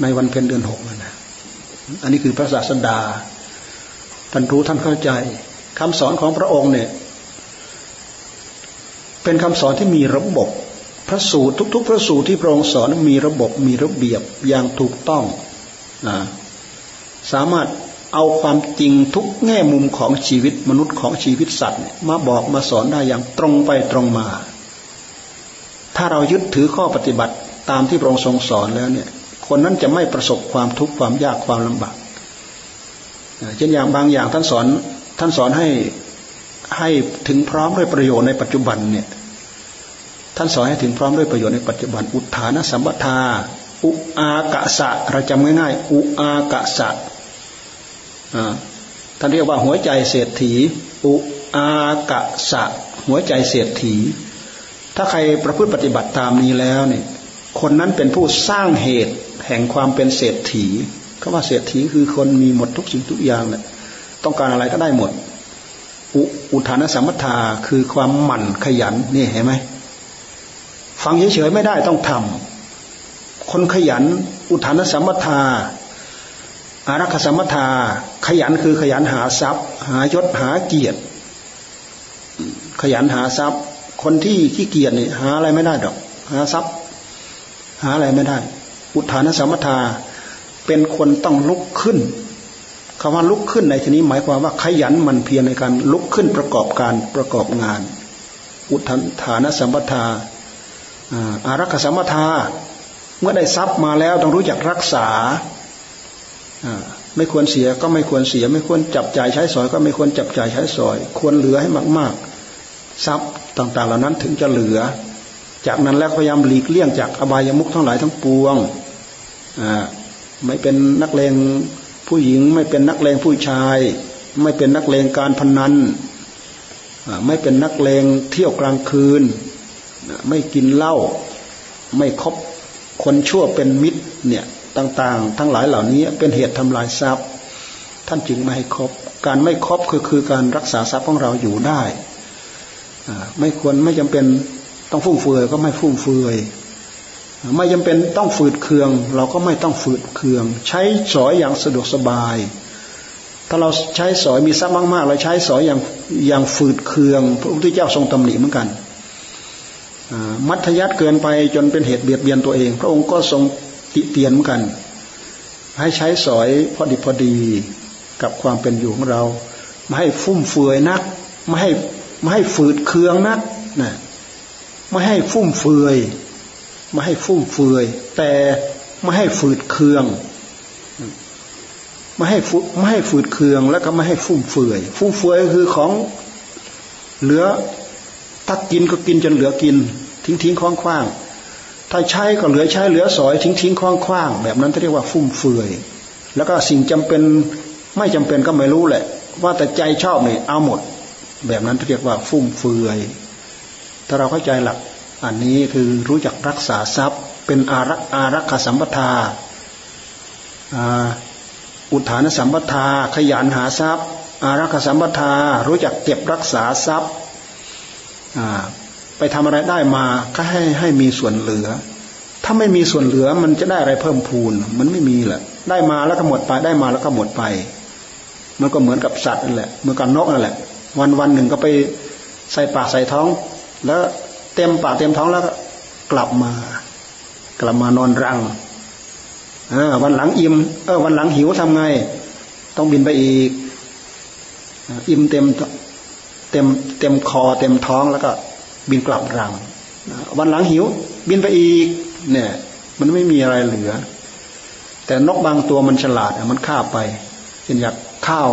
ในวันเพ็ญเดือนหกนะอันนี้คือพระศาสดาท่านรู้ท่านเข้าใจคำสอนของพระองค์เนี่ย เป็นคำสอนที่มีระบบ พระสูตรทุก ๆ พระสูตรที่พระองค์สอนมีระบบมีระเบียบอย่างถูกต้องนะสามารถเอาความจริงทุกแง่มุมของชีวิตมนุษย์ของชีวิตสัตว์มาบอกมาสอนได้อย่างตรงไปตรงมา ถ้าเรายึดถือข้อปฏิบัติตามที่พระองค์ทรงสอนแล้วเนี่ย คนนั้นจะไม่ประสบความทุกข์ความยากความลำบากเช่นอย่างบางอย่างท่านสอนท่านสอนให้ให้ถึงพร้อมด้วยประโยชน์ในปัจจุบันเนี่ยท่านสอนให้ถึงพร้อมด้วยประโยชน์ในปัจจุบัน อุทานสัมปทา อุอากะสะเราจำง่ายๆอุอากะสะท่านเรียกว่าหัวใจเศรษฐี อุอากะสะ หัวใจเศรษฐี ถ้าใครประพฤติปฏิบัติตามนี้แล้วเนี่ยคนนั้นเป็นผู้สร้างเหตุ แห่งความเป็นเศรษฐีคำว่าเศรษฐีคือคนมีหมดทุกสิ่งทุกอย่างเนี่ยต้องการอะไรก็ได้หมด อุอุทานสัมมทาคือความหมั่นขยันนี่เห็นไหมฟังเฉยๆไม่ได้ต้องทำคนขยัน อุทานสัมมทาอารักษสมถาขยันคือขยันหาทรัพย์ หายศหาเกียรติ ขยันหาทรัพย์ คนที่ขี้เกียจเนี่ยหาอะไรไม่ได้ดอก หาทรัพย์ หาอะไรไม่ได้ อุทานสมถาเป็นคนต้องลุกขึ้นคำว่าลุกขึ้นในที่นี้หมายความว่าขยันมันเพียรในการลุกขึ้นประกอบการประกอบงาน อุทานสมถาอารักษสมถาเมื่อได้ทรัพย์มาแล้วต้องรู้จักรักษา ไม่ควรเสียก็ไม่ควรเสีย ไม่ควรจับจ่ายใช้สอย ก็ไม่ควรจับจ่ายใช้สอย ควรเหลือให้มาก ๆ ทรัพย์ต่าง ๆ เหล่านั้นถึงจะเหลือ จากนั้นแล้วพยายามหลีกเลี่ยงจากอบายมุขทั้งหลายทั้งปวง ไม่เป็นนักเลงผู้หญิง ไม่เป็นนักเลงผู้ชาย ไม่เป็นนักเลงการพนันไม่เป็นนักเลงเที่ยวกลางคืน ไม่กินเหล้าไม่คบคนชั่วเป็นมิตรเนี่ยต่างๆ ทั้งหลายเหล่านี้เป็นเหตุทำลายทรัพย์ ท่านจึงไม่ให้คบการไม่คบคือคือการรักษาทรัพย์ของเราอยู่ได้ไม่ควรไม่จำเป็นต้องฟุ่มเฟือยก็ไม่ฟุ่มเฟือย ไม่จำเป็นต้องฝืดเคือง เราก็ไม่ต้องฝืดเคือง ใช้สอยอย่างสะดวกสบาย ถ้าเราใช้สอยมีทรัพย์มากๆเราใช้สอยอย่างอย่างฝืดเคือง พระพุทธเจ้าทรงตำหนิเหมือนกันมัธยัติเกินไปจนเป็นเหตุเบียดเบียนตัวเอง พระองค์ก็ทรงติเตียนเหมือนกัน ให้ใช้สอยพอดีพอดีกับความเป็นอยู่ของเราไม่ให้ฟุ่มเฟือยนัก ไม่ให้ไม่ให้ฝืดเคืองนักนะไม่ให้ฟุ่มเฟือย ไม่ให้ฟุ่มเฟือย แต่ไม่ให้ฝืดเคืองไม่ให้ฟุไม่ให้ฝืดเคือง แล้วก็ไม่ให้ฟุ่มเฟือย ฟุ่มเฟือยคือของเหลือถ้ากินก็กินจนเหลือกิน ทิ้งทิ้งคว้างคว้างถ้าใช้ก็เหลือใช้เหลือสอย ทิ้งทิ้งคว้างคว้างแบบนั้นเรียกว่าฟุ่มเฟือย แล้วก็สิ่งจำเป็นไม่จำเป็นก็ไม่รู้แหละ ว่าแต่ใจชอบเนี่ยเอาหมด แบบนั้นเรียกว่าฟุ่มเฟือย ถ้าเราเข้าใจหลัก อันนี้คือรู้จักรักษาทรัพย์ เป็นอารักอารักขสัมปทาอุทานสัมปทา ขยันหาทรัพย์ อารักขสัมปทา รู้จักเก็บรักษาทรัพย์ไปทำอะไรได้มาก็ให้ให้มีส่วนเหลือ ถ้าไม่มีส่วนเหลือมันจะได้อะไรเพิ่มพูน มันไม่มีแหละ ได้มาแล้วก็หมดไป ได้มาแล้วก็หมดไป มันก็เหมือนกับสัตว์นั่นแหละ เหมือนกับนกนั่นแหละ วันวันหนึ่งก็ไปใส่ปากใส่ท้อง แล้ว เต็มปากเต็มท้องแล้วก็กลับมา กลับมานอนรังอวันหลังอิ่มเออวันหลังหิวทำไง ต้องบินไปอีก อิ่มเต็มเต็มเต็มคอเต็มท้องแล้วก็บินกลับรัง วันหลังหิว บินไปอีก เนี่ย มันไม่มีอะไรเหลือ แต่นกบางตัวมันฉลาดมันข้าไปเช่นอยากข้าว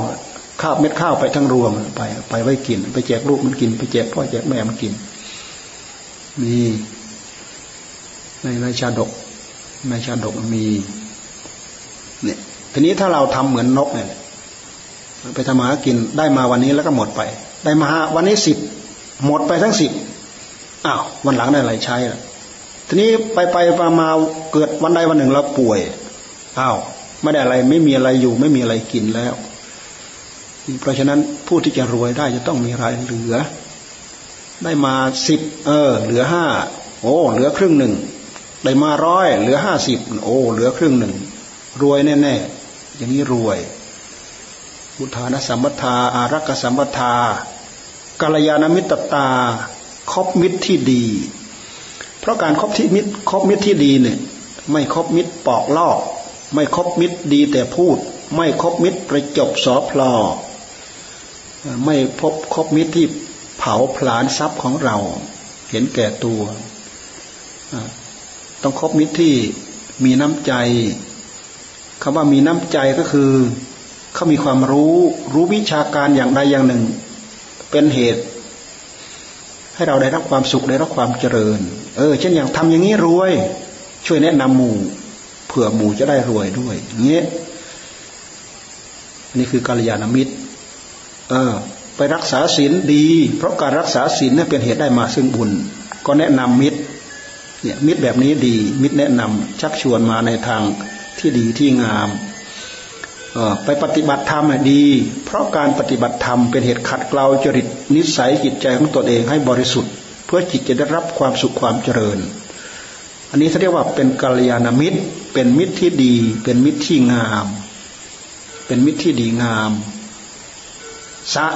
ข้าวเม็ดข้าวไปทั้งรวงไป ไปไว้กิน ไปแจกลูกมันกิน ไปแจกพ่อแจกแม่มันกิน มีในในชาดก ในชาดกมี เนี่ย ทีนี้ถ้าเราทำเหมือนนกเนี่ยไปทำมาหากินได้มาวันนี้แล้วก็หมดไป ได้มาวันนี้สิบหมดไปทั้งสิบอ้าววันหลังได้อะไรใช้ล่ะทีนี้ไปไปมามาเกิดวันใดวันหนึ่งเราป่วยอ้าวไม่ได้อะไรไม่มีอะไรอยู่ ไม่มีอะไรกินแล้ว เพราะฉะนั้นผู้ที่จะรวยได้จะต้องมีรายเหลือ ได้มาสิบเออ เหลือห้าโอ้เหลือครึ่งหนึ่งได้มาร้อยเหลือห้าสิบโอ้เหลือครึ่งหนึ่งรวยแน่ๆอย่างนี้รวยบุทานสัมปทาอารักษสัมปทากาลยานมิตรตาคบมิตรที่ดี เพราะการคบที่มิตรคบมิตรที่ดีเนี่ย ไม่คบมิตรปอกลอก ไม่คบมิตรดีแต่พูด ไม่คบมิตรประจบสอพลอไม่พบคบมิตรที่ เผาผลาญทรัพย์ของเรา เห็นแก่ตัว ต้องคบมิตรที่มีน้ำใจคำว่ามีน้ำใจก็คือเขามีความรู้รู้วิชาการอย่างใดอย่างหนึ่ง เป็นเหตุ ให้เราได้รับความสุขได้รับความเจริญ เออ เช่นอย่างทำอย่างนี้รวย ช่วยแนะนำหมู่เผื่อหมู่จะได้รวยด้วยเงี้ยนี่คือกัลยาณมิตร เออ ไปรักษาศีลดี เพราะการรักษาศีลนี่เป็นเหตุได้มาซึ่งบุญ ก็แนะนำมิตรเนี่ยมิตรแบบนี้ดี มิตรแนะนำชักชวนมาในทางที่ดีที่งามไปปฏิบัติธรรมดี เพราะการปฏิบัติธรรมเป็นเหตุขัดเกลาจริตนิสัยจิตใจของตนเองให้บริสุทธิ์ เพื่อจิตจะได้รับความสุขความเจริญ อันนี้เขาเรียกว่าเป็นกัลยาณมิตร เป็นมิตรที่ดี เป็นมิตรที่งาม เป็นมิตรที่ดีงามสะ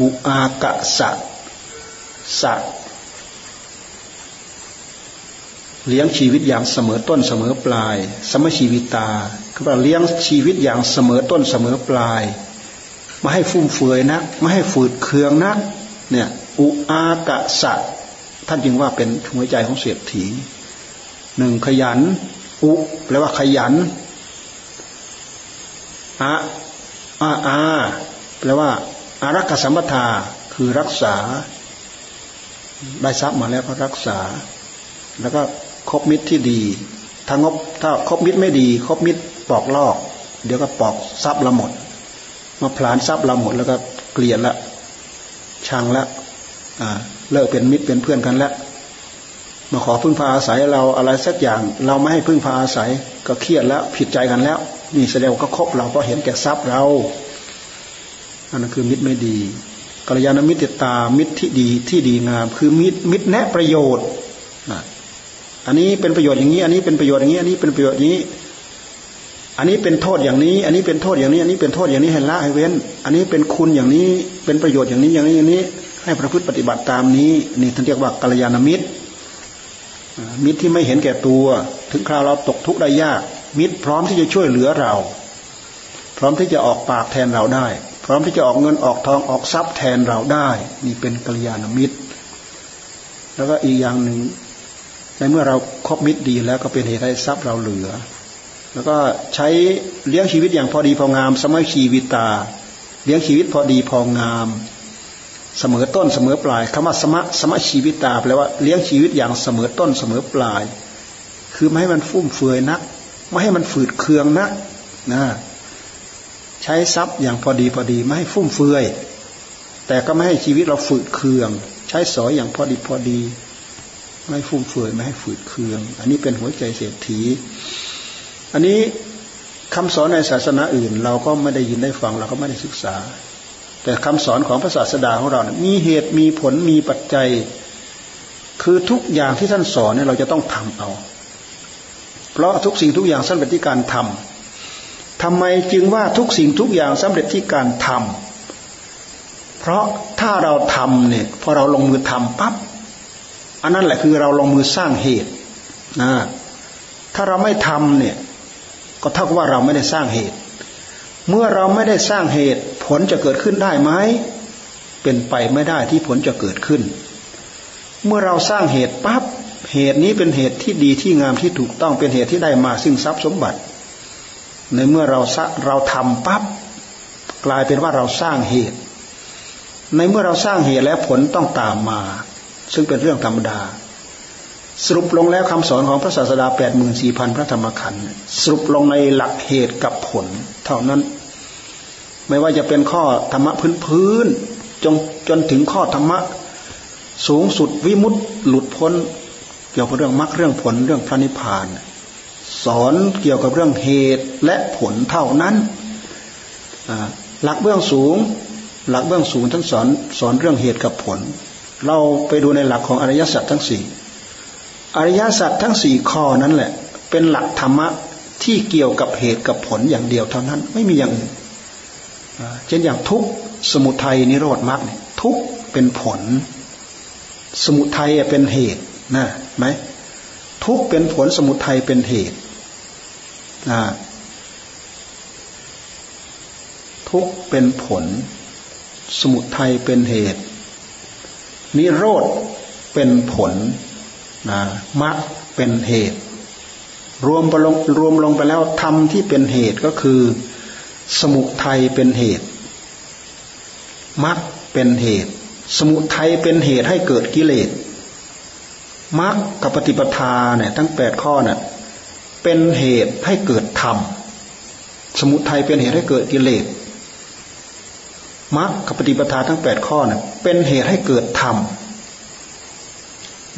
อุอากะสะสะเลี้ยงชีวิตอย่างเสมอต้นเสมอปลาย สมชีวิตาคือว่าเลี้ยงชีวิตอย่างเสมอต้นเสมอปลายไม่ให้ฟุ่มเฟือยนักไม่ให้ฝืดเคืองนักเนี่ยอุอากะสะท่านจึงว่าเป็นหัวใจของเสียถีหนึ่งขยัน อุแปลว่าขยันอะอาอาแปลว่า อารักษสัมปทาคือรักษา ได้ทรัพย์มาแล้วก็รักษา แล้วก็คบมิตรที่ดีถ้างบถ้าคบมิตรไม่ดี คบมิตรปอกลอก เดี๋ยวก็ปอกทรัพย์ละหมด มาพลานทรัพย์ละหมด แล้วก็เกลียดละชังละอ่าเลิกเป็นมิตรเป็นเพื่อนกันแล้วมาขอพึ่งพาอาศัยเราอะไรสักอย่าง เราไม่ให้พึ่งพาอาศัยก็เครียดแล้วผิดใจกันแล้วนี่แสดงก็คบเราก็เห็นแก่ทรัพย์เรา นนั้นคือมิตรไม่ดีกัลยาณมิตรตามิตรที่ดีที่ดีงาม คือมิตรมิตรแนะประโยชน์อันนี้เป็นประโยชน์อย่างนี้ อันนี้เป็นประโยชน์อย่างนี้ อันนี้เป็นประโยชน์อย่างนี้ อันนี้เป็นโทษอย่างนี้ อันนี้เป็นโทษอย่างนี้ อันนี้เป็นโทษอย่างนี้ให้ละให้เว้น อันนี้เป็นคุณอย่างนี้ เป็นประโยชน์อย่างนี้อย่างนี้อย่างนี้ ให้ประพฤติปฏิบัติตามนี้ นี่ท่านเรียกว่ากัลยาณมิตร มิตรที่ไม่เห็นแก่ตัว ถึงคราวเราตกทุกข์ได้ยาก มิตรพร้อมที่จะช่วยเหลือเรา พร้อมที่จะออกปากแทนเราได้ พร้อมที่จะออกเงินออกทองออกทรัพย์แทนเราได้ นี่เป็นกัลยาณมิตร แล้วก็อีกอย่างหนึ่งในเมื่อเราครบมิตรดีแล้วก็เป็นเหตุให้ทรัพย์เราเหลือ แล้วก็ใช้เลี้ยงชีวิตอย่างพอดีพองาม สมัยชีวิตา เลี้ยงชีวิตพอดีพองาม เสมอต้นเสมอปลายคำว่าสมะสมะชีวิตาแปลว่าเลี้ยงชีวิตอย่างเสมอต้นเสมอปลาย คือไม่ให้มันฟุ่มเฟือยนัก ไม่ให้มันฝืดเคืองนักนะ ใช้ทรัพย์อย่างพอดีพอดีไม่ให้ฟุ่มเฟือย แต่ก็ไม่ให้ชีวิตเราฝืดเคือง ใช้สอยอย่างพอดีพอดี ไม่ฟุ่มเฟือยไม่ให้ฝืดเคือง อันนี้เป็นหัวใจเศรษฐี อันนี้คำสอนในศาสนาอื่น เราก็ไม่ได้ยินได้ฟังเราก็ไม่ได้ศึกษา แต่คำสอนของพระศาสดาของเรานะมีเหตุมีผลมีปัจจัย คือทุกอย่างที่ท่านสอนเนี่ยเราจะต้องทำเอา เพราะทุกสิ่งทุกอย่างสำเร็จที่การทำ ทำไมจึงว่าทุกสิ่งทุกอย่างสำเร็จที่การทำเพราะถ้าเราทำเนี่ยพอเราลงมือทำปั๊บอันนั้นแหละคือเราลงมือสร้างเหตุนะถ้าเราไม่ทำเนี่ยก็เท่ากับว่าเราไม่ได้สร้างเหตุ เมื่อเราไม่ได้สร้างเหตุ ผลจะเกิดขึ้นได้ไหมเป็นไปไม่ได้ที่ผลจะเกิดขึ้น เมื่อเราสร้างเหตุปั๊บเหตุนี้เป็นเหตุที่ดีที่งามที่ถูกต้องเป็นเหตุที่ได้มาซึ่งทรัพย์สมบัติ ในเมื่อเราเราทำปั๊บกลายเป็นว่าเราสร้างเหตุ ในเมื่อเราสร้างเหตุแล้วผลต้องตามมา ซึ่งเป็นเรื่องธรรมดา สรุปลงแล้วคำสอนของพระศาสดาแปดหมื่นสี่พันพระธรรมขันธ์สรุปลงในหลักเหตุกับผล เท่านั้น ไม่ว่าจะเป็นข้อธรรมะพื้นพื้นจนจนถึงข้อธรรมะสูงสุดวิมุตติหลุดพ้น เกี่ยวกับเรื่องมรรคเรื่องผลเรื่องพระนิพพาน สอนเกี่ยวกับเรื่องเหตุและผลเท่านั้น หลักเบื้องสูง หลักเบื้องสูงท่านสอนสอนเรื่องเหตุกับผล เราไปดูในหลักของอริยสัจทั้งสี่อริยสัจทั้งสี่ข้อนั้นแหละ เป็นหลักธรรมะที่เกี่ยวกับเหตุกับผลอย่างเดียวเท่านั้น ไม่มีอย่างอื่นเช่นอย่างทุกสมุทัยนิโรธมรรคทุกเป็นผล สมุทัยเป็นเหตุนะไหม ทุกเป็นผลสมุทัยเป็นเหตุทุกเป็นผล สมุทัยเป็นเหตุ นิโรธเป็นผลนะมรรคเป็นเหตุ รวมไปลงรวมลงไปแล้วธรรมที่เป็นเหตุก็คือ สมุทัยเป็นเหตุมรรคเป็นเหตุ สมุทัยเป็นเหตุให้เกิดกิเลส มรรคกับปฏิปทาเนี่ยทั้งแปดข้อเนี่ยเป็นเหตุให้เกิดธรรม สมุทัยเป็นเหตุให้เกิดกิเลสมรรคกับปฏิปทาทั้งแปดข้อเนี่ยเป็นเหตุให้เกิดธรรม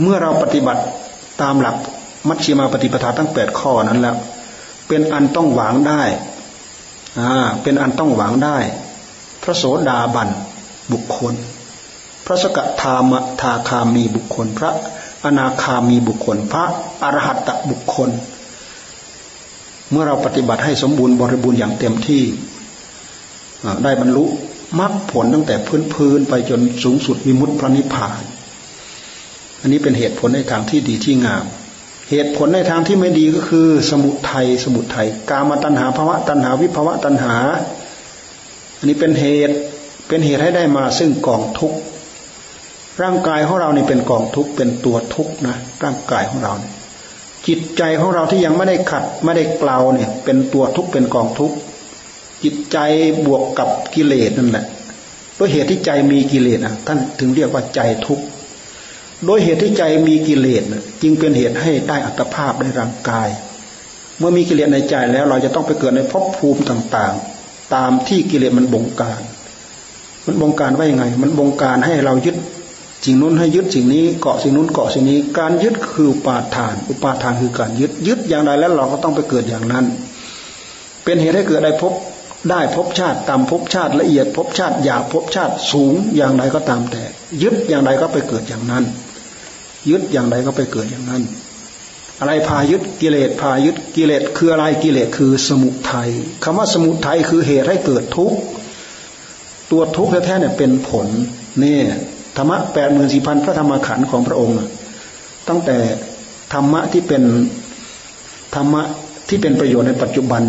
เมื่อเราปฏิบัติตามหลักมัชฌิมาปฏิปทาทั้งแปดข้อนั้นแล้ว เป็นอันต้องหวังได้อ่าเป็นอันต้องหวังได้ พระโสดาบันบุคคล พระสกทามทาคามีบุคคลพระ อนาคามีบุคคล พระอรหัตตบุคคล เมื่อเราปฏิบัติให้สมบูรณ์บริบูรณ์อย่างเต็มที่ได้บรรลุมรรคผลตั้งแต่พื้นพื้นไปจนสูงสุดวิมุตติพระนิพพาน อันนี้เป็นเหตุผลในทางที่ดีที่งาม เหตุผลในทางที่ไม่ดีก็คือ สมุทัยสมุทัยกามตัณหาภาวะตัณหาวิภาวะตัณหา อันนี้เป็นเหตุเป็นเหตุให้ได้มาซึ่งกองทุกข์ ร่างกายของเราเนี่เป็นกองทุกข์เป็นตัวทุกข์นะร่างกายของเราเนี่ยจิตใจของเราที่ยังไม่ได้ขัดไม่ได้เกลาเนี่ย เป็นตัวทุกข์เป็นกองทุกข์จิตใจบวกกับกิเลสนั่นแหละด้วยเหตุที่ใจมีกิเลสอะท่านถึงเรียกว่าใจทุกข์โดยเหตุที่ใจมีกิเลสจึงเป็นเหตุให้ได้อัตภาพในร่างกาย เมื่อมีกิเลสในใจแล้วเราจะต้องไปเกิดในภพภูมิต่างๆ ตามที่กิเลสมันบงการ มันบงการว่ายังไง มันบงการให้เรายึด สิ่งนู้นให้ยึดสิ่งนี้เกาะสิ่งนู้นเกาะสิ่งนี้ การยึดคืออุปาทาน อุปาทานคือการยึดยึดอย่างใดแล้วเราก็ต้องไปเกิดอย่างนั้น เป็นเหตุให้เกิดได้พบได้พบชาติตามพบชาติละเอียดพบชาติอยากพบชาติสูงอย่างไรก็ตามแต่ ยึดอย่างไรก็ไปเกิดอย่างนั้น ยึดอย่างใดก็ไปเกิดอย่างนั้น อะไรพายึดกิเลสพายึดกิเลสคืออะไรกิเลสคือสมุทัยคำว่าสมุทัยคือเหตุให้เกิดทุกข์ตัวทุกข์แท้ๆเนี่ยเป็นผลเนี่ย ธรรมะแปดหมื่นสี่พันพระธรรมขันธ์ของพระองค์ ตั้งแต่ธรรมะที่เป็นธรรมะที่เป็นประโยชน์ในปัจจุบัน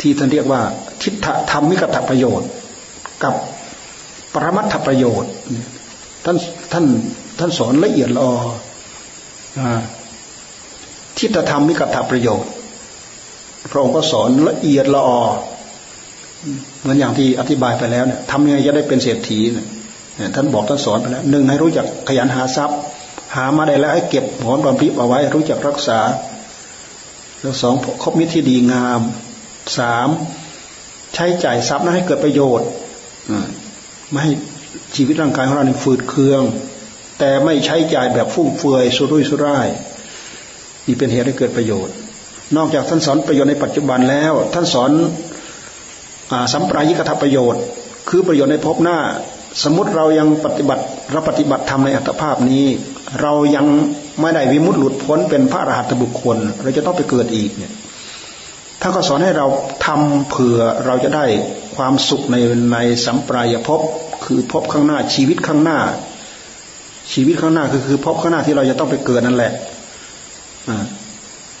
ที่ท่านเรียกว่าทิฏฐธรรมิกตประโยชน์ กับปรมัตถประโยชน์ท่านท่านท่านสอนละเอียดละออทิฏฐธรรมิกัตประโยชน์ พระองค์ก็สอนละเอียดละออเหมือนอย่างที่อธิบายไปแล้วเนี่ยทำยังไงจะได้เป็นเศรษฐีเนี่ย ท่านบอกท่านสอนไปแล้วหนึ่งให้รู้จักขยันหาทรัพย์ หามาได้แล้วให้เก็บหอมรอมริบเอาไว้ รู้จักรักษา แล้วสองคบมิตรที่ดีงามสามใช้จ่ายทรัพย์นั้นให้เกิดประโยชน์ไม่ให้ชีวิตร่างกายของเราเนี่ฝืดเคือง แต่ไม่ใช้จ่ายแบบฟุ่มเฟือยสุรุ่ยสุร่ายนี่เป็นเหตุให้เกิดประโยชน์ นอกจากท่านสอนประโยชน์ในปัจจุบันแล้ว ท่านสอนสัมปรายิกถประโยชน์ คือประโยชน์ในภพหน้า สมมติเรายังปฏิบัติเราปฏิบัติธรรมในอัตภาพนี้ เรายังไม่ได้วิมุตติหลุดพ้นเป็นพระอรหันตบุคคล เราจะต้องไปเกิดอีกเนี่ยท่านก็สอนให้เราทำเผื่อเราจะได้ความสุขในในสัมปรายภพคือภพข้างหน้าชีวิตข้างหน้า ชีวิตข้างหน้าคือคือภพข้างหน้าที่เราจะต้องไปเกิดนั่นแหละ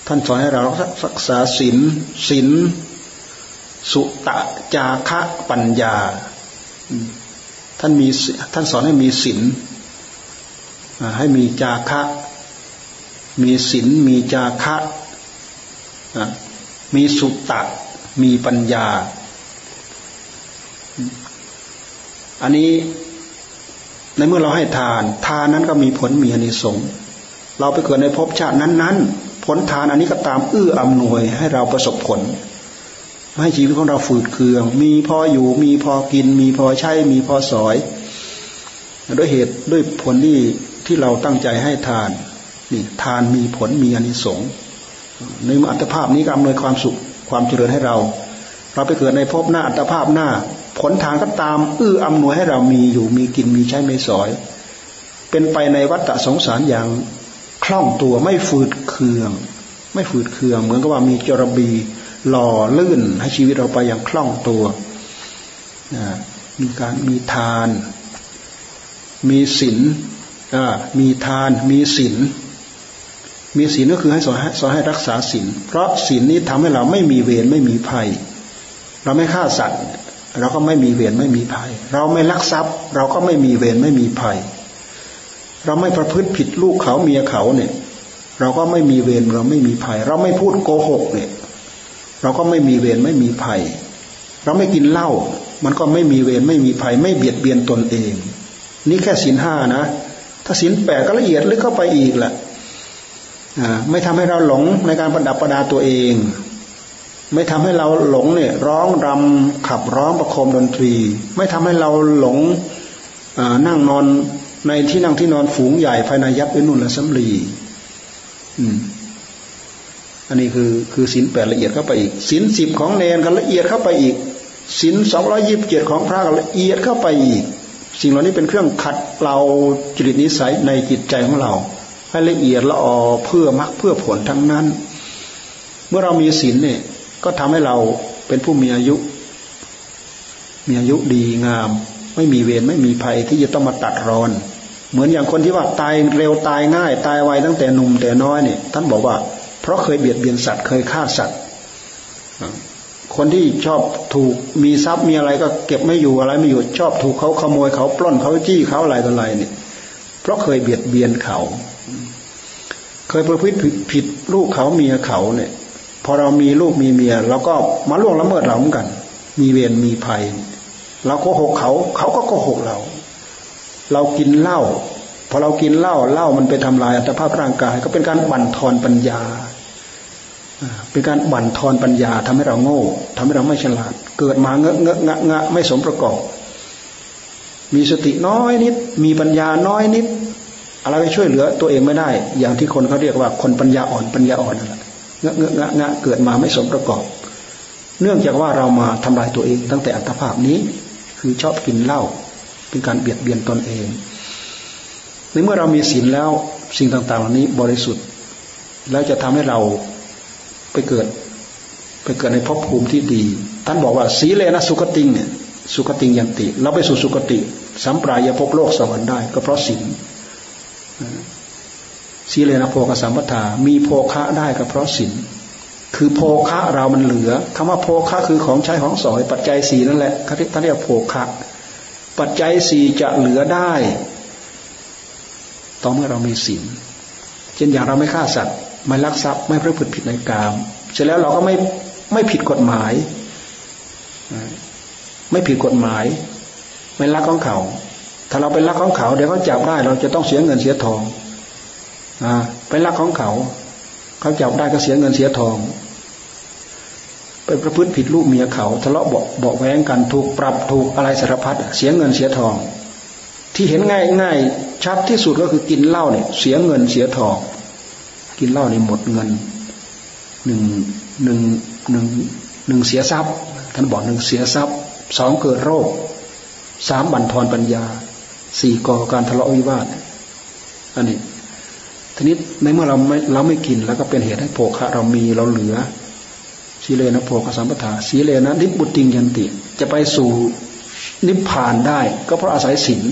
ท่านสอนให้เรารักษาศีลศีลสุตะจาคะปัญญา ท่านมีท่านสอนให้มีศีลให้มีจาคะ มีศีลมีจาคะมีสุตะ มีปัญญา อันนี้ในเมื่อเราให้ทาน ทานนั้นก็มีผลมีอานิสงส์เราไปเกิดในภพชาตินั้น ๆ ผลทานอันนี้ก็ตามเอื้ออำนวยให้เราประสบผล ไม่ให้ชีวิตของเราฝืดเคือง มีพออยู่ มีพอกิน มีพอใช้ มีพอสอย ด้วยเหตุด้วยผลที่ที่เราตั้งใจให้ทานนี่ทานมีผลมีอนิสงส์ในอัตภาพนี้ก็อำนวยความสุขความเจริญให้เรา เราไปเกิดในภพหน้าอัตภาพหน้า ผลทางก็ตามอื้ออำนวยให้เรามีอยู่มีกินมีใช้ไม่สอย เป็นไปในวัฏสงสารอย่างคล่องตัวไม่ฝืดเคือง ไม่ฝืดเคือง เหมือนกับว่ามีจระบี หล่อลื่นให้ชีวิตเราไปอย่างคล่องตัวมีการมีทาน มีศีลมีทาน มีศีลมีศีลก็คือให้สอนให้สอนให้รักษาศีลเพราะศีลนี้ทำให้เราไม่มีเวรไม่มีภัย เราไม่ฆ่าสัตว์ เราก็ไม่มีเวรไม่มีภัย เราไม่ลักทรัพย์ เราก็ไม่มีเวรไม่มีภัย เราไม่ประพฤติผิดลูกเขาเมียเขาเนี่ย เราก็ไม่มีเวรเราไม่มีภัย เราไม่พูดโกหกเนี่ย เราก็ไม่มีเวรไม่มีภัย เราไม่กินเหล้ามันก็ไม่มีเวรไม่มีภัย ไม่เบียดเบียนตนเอง นี่แค่ศีลห้านะ ถ้าศีลแปดก็ละเอียดลึกเข้าไปอีกแหละไม่ทำให้เราหลงในการประดับประดาตัวเอง ไม่ทำให้เราหลงเนี่ยร้องรำขับร้องประโคมดนตรี ไม่ทำให้เราหลงนั่งนอนในที่นั่งที่นอนฝูงใหญ่ภายในยักษ์เป็นนุ่นและสำลี อันนี้คือคือสินแปดละเอียดเข้าไปอีกสินสิบของเนนก็ละเอียดเข้าไปอีกสินสองร้อยิบเจ็ดของพระก็ละเอียดเข้าไปอีก สิ่งเหล่านี้เป็นเครื่องขัดเกลาจิตนิสัยในจิตใจของเรา ให้ละเอียดละออเพื่อมรรคเพื่อผลทั้งนั้น เมื่อเรามีศีลเนี่ยก็ทำให้เราเป็นผู้มีอายุ มีอายุดีงาม ไม่มีเวรไม่มีภัยที่จะต้องมาตัดรอน เหมือนอย่างคนที่ว่าตายเร็วตายง่าย ตายไวตั้งแต่หนุ่มแต่น้อยเนี่ยท่านบอกว่า เพราะเคยเบียดเบียนสัตว์เคยฆ่าสัตว์คนที่ชอบถูกมีทรัพย์มีอะไรก็เก็บไม่อยู่อะไรไม่อยู่ชอบถูกเขาขโมยเขาปล้นเขาจี้เขาอะไรต่ออะไรเนี่ย เพราะเคยเบียดเบียนเขา เคยประพฤติผิดลูกเขาเมียเขาเนี่ย พอเรามีลูกมีเมียเราก็มาล่วงละเมิดเราเหมือนกัน มีเวรมีภัยเราโกหกเขา เขาก็โกหกเรา เรากินเหล้า พอเรากินเหล้าเหล้ามันไปทำลายอัตภาพร่างกาย ก็เป็นการบั่นทอนปัญญาเป็นการบั่นทอนปัญญาทำให้เราโง่ทำให้เราไม่ฉลาด เกิดมาเงอะเงอะงะงะไม่สมประกอบ มีสติน้อยนิด มีปัญญาน้อยนิด อะไรไปช่วยเหลือตัวเองไม่ได้ อย่างที่คนเขาเรียกว่าคนปัญญาอ่อนปัญญาอ่อนนั่นแหละเงอะเงอะงะเกิดมาไม่สมประกอบ เนื่องจากว่าเรามาทำลายตัวเองตั้งแต่อัตภาพนี้ คือชอบกินเหล้าเป็นการเบียดเบียนตนเอง ในเมื่อเรามีศีลแล้วสิ่งต่างๆเหล่านี้บริสุทธิ์ แล้วจะทำให้เราไปเกิด ไปเกิดในภพภูมิที่ดี ท่านบอกว่าสีเลนะสุขติงเนี่ยสุขติงยันติ เราไปสู่สุขติ สัมปรายภพโลกสวรรค์ได้ ก็เพราะศีลสีเลนะโภคสัมปทา มีโภคะได้ก็เพราะศีลคือโภคะเรามันเหลือคำว่าโภคะคือของใช้ของสอย ปัจจัยสีนั่นแหละท่านเรียกโภคะ ปัจจัยสีจะเหลือได้ ต่อเมื่อเรามีศีลเช่นอย่างเราไม่ฆ่าสัตว์ ไม่ลักทรัพย์ไม่ประพฤติผิดในกามเสร็จแล้วเราก็ไม่ไม่ผิดกฎหมาย ไม่ผิดกฎหมาย ไม่ลักของเขา ถ้าเราไปลักของเขาเดี๋ยวเขาจับได้ เราจะต้องเสียเงินเสียทองอไปลักของเขา เขาจับได้ก็เสียเงินเสียทองไปประพฤติผิดลูกเมียเขาทะเลาะเบาเบาแวงกันถูกปรับถูกอะไรสารพัดเสียเงินเสียทอง ที่เห็นง่ายง่าย ชัดที่สุดก็คือกินเหล้าเนี่ยเสียเงินเสียทอง กินเหล้านี่หมดเงินหนึ่งหนึ่งหนึ่งหนึ่งเสียทรัพย์ ท่านบอกหนึ่งเสียทรัพย์สองเกิดโรคสามบั่นทอนปัญญาสี่ก่อการทะเลาะวิวาทอันนี้ทีนี้ในเมื่อเราไม่เราไม่กินแล้วก็เป็นเหตุให้โภคะเรามีเราเหลือสีเลนะโภคสัมปทาสีเลนะนิบุติงยันติ จะไปสู่นิพพานได้ ก็เพราะอาศัยศีล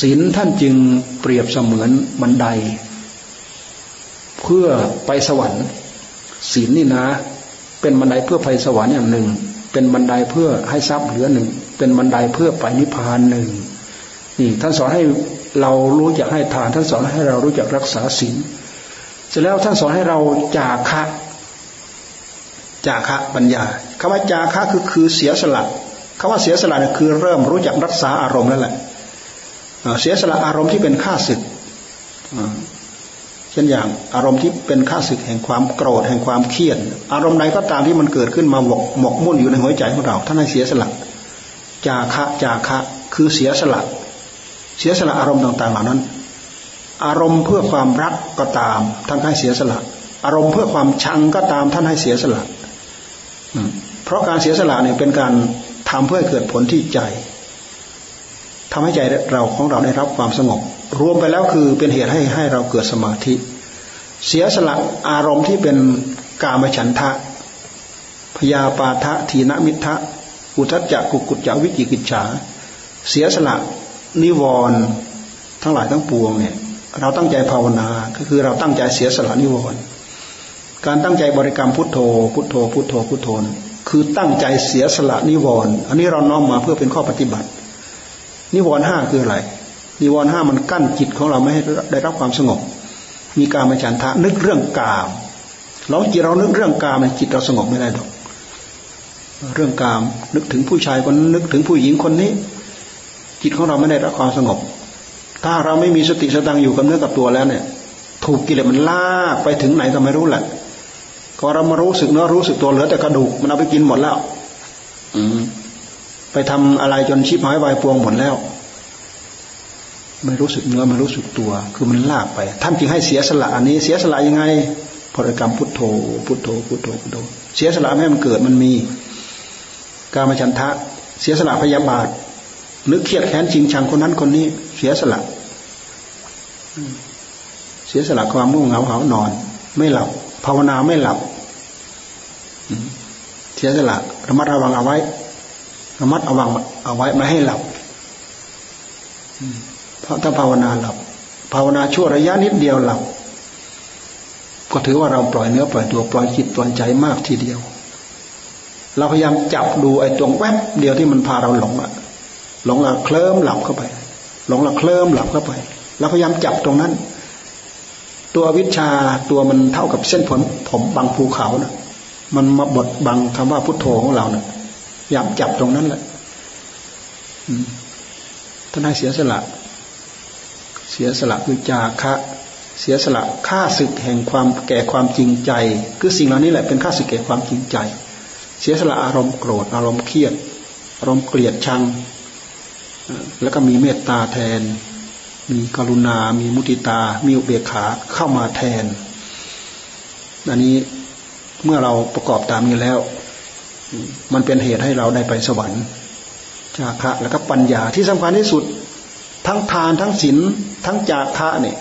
ศีลท่านจึงเปรียบเสมือนบันได เพื่อไปสวรรค์ศีลนี่นะ เป็นบันไดเพื่อไปสวรรค์อย่างหนึ่ง เป็นบันไดเพื่อให้ทรัพย์เหลือหนึ่ง เป็นบันไดเพื่อไปนิพพานหนึ่งนี่ท่านสอนให้เรารู้จักให้ทาน ท่านสอนให้เรารู้จักรักษาศีลเสร็จแล้วท่านสอนให้เราจาคะจาคะปัญญาคำว่าจาคะคือคือเสียสละคำว่าเสียสละเนี่ยคือเริ่มรู้จักรักษาอารมณ์แล้วแหละ เสียสละอารมณ์ที่เป็นข้าศึกเช่นอย่างอารมณ์ที่เป็นข้าศึกแห่งความโกรธแห่งความเครียดอารมณ์ใดก็ตามที่มันเกิดขึ้นมาหมกหมกมุ่นอยู่ในหัวใจของเราท่านให้เสียสละจาคะจาคะคือเสียสละ เสียสละอารมณ์ต่าง ๆ เหล่านั้น อารมณ์เพื่อความรักก็ตาม ท่านให้เสียสละ อารมณ์เพื่อความชังก็ตาม ท่านให้เสียสละเพราะการเสียสละเนี่ยเป็นการทำเพื่อเกิดผลที่ใจ ทำให้ใจเราของเราได้รับความสงบ รวมไปแล้วคือเป็นเหตุให้ให้เราเกิดสมาธิ เสียสละอารมณ์ที่เป็นกามฉันทะพยาปาทะทีนมิทะอุทจจะกุกุจจวิจิกิจฉา เสียสละนิวรณ์ทั้งหลายทั้งปวงเนี่ยเราตั้งใจภาวนาก็คือเราตั้งใจเสียสละนิวรณ์การตั้งใจบริกรรมพุทโธ พุทโธ พุทโธพุทโธคือตั้งใจเสียสละนิวรณ์อันนี้เราน้อมมาเพื่อเป็นข้อปฏิบัติ นิวรณ์ห้าคืออะไร นิวรณ์ห้ามันกั้นจิตของเราไม่ให้ได้รับความสงบ มีการมาฉันทะนึกเรื่องกามเราจิตเรานึกเรื่องกามจิตเราสงบไม่ได้ดอก เรื่องกามนึกถึงผู้ชายคนนึกถึงผู้หญิงคนนี้ จิตของเราไม่ได้รับความสงบ ถ้าเราไม่มีสติสตังอยู่กับเนื้อกับตัวแล้วเนี่ย ถูกกิเลสมันลากไปถึงไหนก็ไม่รู้แหละก็เรามารู้สึกเนื้อรู้สึกตัวเหลือแต่กระดูกมันเอาไปกินหมดแล้ว อืม ไปทำอะไรจนชีพหายวายปวงหมดแล้ว ไม่รู้สึกเนื้อไม่รู้สึกตัว คือมันลากไป ท่านจึงให้เสียสละอันนี้เสียสละยังไงพฤติกรรมพุทโธพุทโธพุทโธพุทโธเสียสละให้มันเกิดมันมีการมาชันทะ เสียสละพยาบาทนึกเครียดแค้นจริงชังคนนั้นคนนี้ เสียสละ เสียสละความมุ่งเหงาเหานอน ไม่หลับ ภาวนาไม่หลับ เสียสละระมัดระวังเอาไว้ ระมัดระวังเอาไว้ไม่ให้หลับเพราะถ้าภาวนาหลับ ภาวนาชั่วระยะนิดเดียวหลับ ก็ถือว่าเราปล่อยเนื้อปล่อยตัวปล่อยจิตปล่อยใจมากทีเดียว เราพยายามจับดูไอ้ตรงแวบเดียวที่มันพาเราหลงอะหลงละเคลิ้มหลับเข้าไป หลงละเคลิ้มหลับเข้าไปเราพยายามจับตรงนั้น ตัววิชาตัวมันเท่ากับเส้นผมผมบังภูเขานะมันมาบดบังคำว่าพุทโธของเราเนะ่ ยอยากจับตรงนั้นแหละท่านให้เสียสละ เสียสละคือจาคะ เสียสละค่าศึกแห่งความแก่ความจริงใจ คือสิ่งเหล่านี้แหละเป็นค่าศึกแก่ความจริงใจ เสียสละอารมณ์โกรธ อารมณ์เครียด อารมณ์เกลียดชัง แล้วก็มีเมตตาแทน มีกรุณา มีมุติตา มีอุเบกขาเข้ามาแทน อันนี้เมื่อเราประกอบตามนี้แล้ว มันเป็นเหตุให้เราได้ไปสวรรค์จาคะแล้วก็ปัญญาที่สำคัญที่สุด ทั้งทานทั้งศีลทั้งจาคะเนี่ย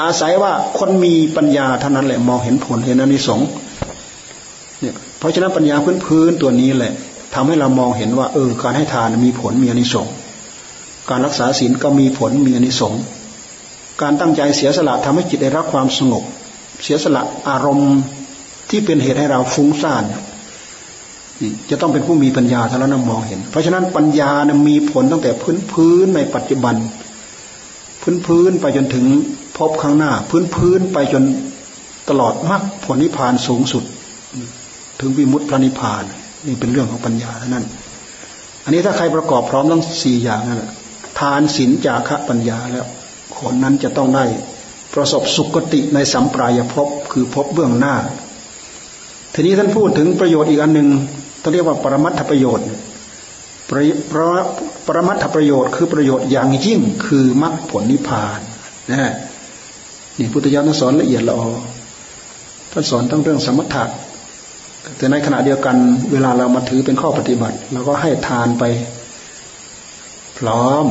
อาศัยว่าคนมีปัญญาเท่านั้นแหละมองเห็นผลเห็นอนิสงส์เนี่ยเพราะฉะนั้นปัญญาพื้นพื้นตัวนี้แหละทำให้เรามองเห็นว่า เออ การให้ทานมีผลมีอนิสงส์การรักษาศีลก็มีผลมีอนิสงส์การตั้งใจเสียสละทำให้จิตได้รับความสงบ เสียสละอารมณ์ที่เป็นเหตุให้เราฟุ้งซ่าน จะต้องเป็นผู้มีปัญญาเท่านั้นมองเห็น เพราะฉะนั้นปัญญานะมีผลตั้งแต่พื้นพื้นในปัจจุบัน พื้นพื้นไปจนถึงพบข้างหน้า พื้นพื้นไปจนตลอดมรรคผลนิพพานสูงสุด ถึงวิมุตติพระนิพพาน นี่เป็นเรื่องของปัญญาเท่านั้น อันนี้ถ้าใครประกอบพร้อมทั้งสี่อย่างนั่นทานศีลจาคะปัญญาแล้วคนนั้นจะต้องได้ประสบสุคติในสัมปรายภพคือภพเบื้องหน้า ทีนี้ท่านพูดถึงประโยชน์อีกอันหนึ่ง ต้องเรียกว่าปรมัตถประโยชน์ประปรมัตถประโยชน์คือประโยชน์อย่างยิ่งคือมรรคผลนิพพานนะนี่พุทธเจ้าท่านสอนละเอียดละออท่านสอนทั้งเรื่องสมถะแต่ในขณะเดียวกันเวลาเรามาถือเป็นข้อปฏิบัติเราก็ให้ทานไป พร้อม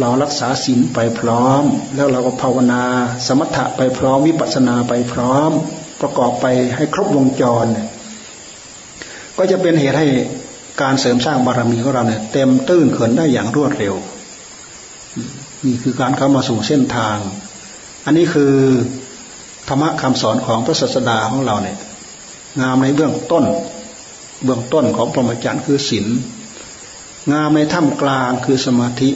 เรารักษาศีลไปพร้อม แล้วเราก็ภาวนา สมถะไปพร้อมวิปัสสนาไปพร้อม ประกอบไปให้ครบวงจร ก็จะเป็นเหตุให้การเสริมสร้างบารมีของเราเนี่ย เต็มตื้นเขินได้อย่างรวดเร็ว นี่คือการเข้ามาสู่เส้นทาง อันนี้คือธรรมะคำสอนของพระศาสดาของเราเนี่ย งามในเบื้องต้น เบื้องต้นของพรหมจรรย์คือศีลงามในท่ามกลางคือสมาธิ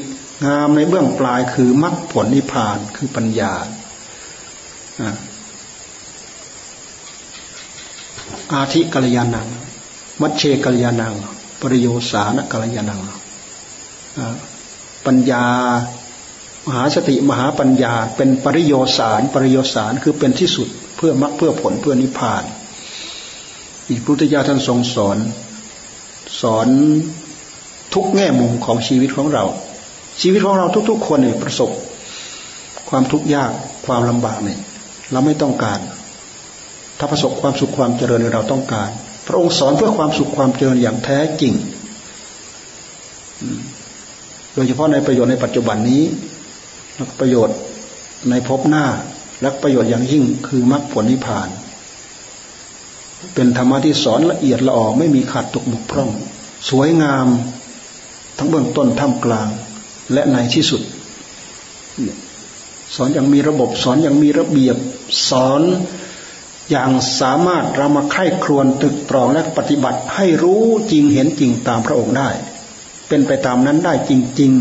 งามในเบื้องปลายคือมรรคผลนิพพานคือปัญญาอาทิกัลยาณัง มัชเชกัลยาณังปริโยสานกัลยาณังปัญญามหาสติมหาปัญญา เป็นปริโยสารปริโยสารคือเป็นที่สุดเพื่อมรรคเพื่อผลเพื่อนิพพาน อีกพุทธเจ้าท่านทรงสอน สอนทุกแง่มุมของชีวิตของเรา ชีวิตของเราทุก ๆ คนเนี่ยประสบ ความทุกข์ยากความลำบากเนี่ยเราไม่ต้องการ ถ้าประสบความสุขความเจริญเราต้องการ ระองค์สอนเพื่อความสุขความเจริญอย่างแท้จริง โดยเฉพาะในประโยชน์ในปัจจุบันนี้และประโยชน์ในภพหน้าและประโยชน์อย่างยิ่งคือมรรคผลนิพพาน เป็นธรรมะที่สอนละเอียดละออไม่มีขาดตกบกพร่อง สวยงาม ทั้งเบื้องต้นท่ามกลาง และในที่สุด สอนอย่างมีระบบ สอนอย่างมีระเบียบ สอน อย่างสามารถเรามาไข้ครวนตึกตรองและปฏิบัติให้รู้จริงเห็นจริงตามพระองค์ได้ เป็นไปตามนั้นได้จริงๆ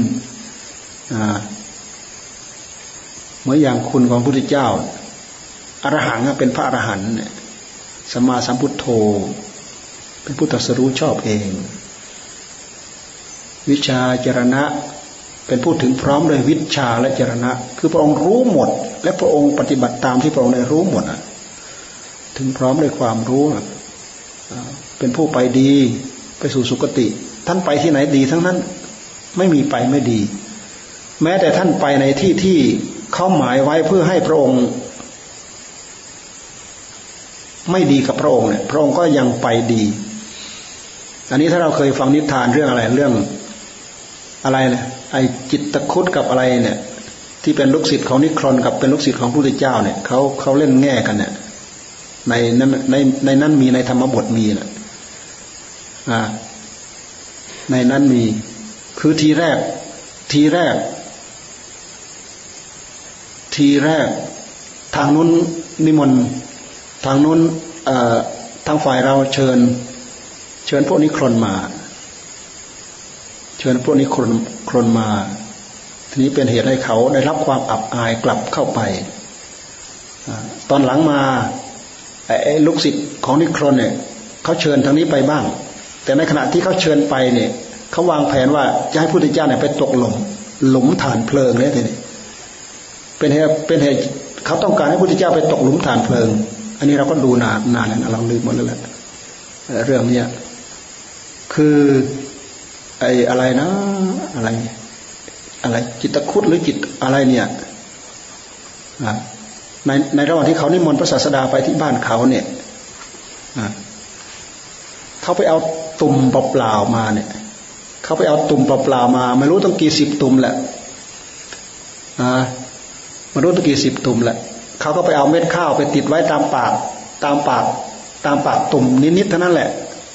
เหมือนอย่างคุณของพระพุทธเจ้าอรหังเป็นพระอรหันต์สมาสัมพุทโธ เป็นผู้ตรัสรู้ชอบเอง วิชาจรณะเป็นผู้ถึงพร้อมด้วยวิชาและจรณะ คือพระองค์รู้หมด และพระองค์ปฏิบัติตามที่พระองค์ได้รู้หมด ถึงพร้อมด้วยความรู้เป็นผู้ไปดีไปสู่สุคติ ท่านไปที่ไหนดีทั้งนั้นไม่มีไปไม่ดี แม้แต่ท่านไปในที่ที่เขาหมายไว้เพื่อให้พระองค์ ไม่ดีกับพระองค์เนี่ยพระองค์ก็ยังไปดี อันนี้ถ้าเราเคยฟังนิทานเรื่องอะไรเรื่องอะไรเนี่ยไอจิตตะคุดกับอะไรเนี่ย ที่เป็นลูกศิษย์ของนิครนกับเป็นลูกศิษย์ของพระพุทธเจ้าเนี่ยเขาเขาเล่นแง่กันเนี่ย ในนั้นในในนั้นมีในธรรมบทมีนะอ่า ในนั้นมี คือทีแรก ทีแรก ทีแรก ทางนู้นนิมนต์ทางนู้นทางฝ่ายเราเชิญ เชิญพวกนี้ครนมา เชิญพวกนี้ครนครนมา ทีนี้เป็นเหตุให้เขาได้รับความอับอายกลับเข้าไปตอนหลังมา ไอ้ลูกศิษย์ของนิครนเนี่ยเขาเชิญทางนี้ไปบ้าง แต่ในขณะที่เขาเชิญไปเนี่ยเขาวางแผนว่าจะให้พุทธเจ้าเนี่ยไปตกหลุมหลุมฐานเพลิงเนี่ยทีนี้เป็นเหตุเป็นเหตุเขาต้องการให้พุทธเจ้าไปตกหลุมฐานเพลิง อันนี้เราก็ดูนานนานแล้วเราลืมหมดแล้วแหละเรื่องเนี้ยคือไอ้อะไรนะ อะไร อะไรจิตตะคุดหรือจิตอะไรเนี่ย ในในระหว่างที่เขานิมนต์พระศาสดาไปที่บ้านเขาเนี่ยเขาไปเอาตุ่มเปล่าๆมาเนี่ย เขาไปเอาตุ่มเปล่าๆมา ไม่รู้ตั้งกี่สิบตุ่มแหละอ่าไม่รู้ตั้งกี่สิบตุ่มแหละ เขาก็ไปเอาเม็ดข้าวไปติดไว้ตามปาก ตามปาก ตามปากตุ่มนิดๆเท่านั้นแหละ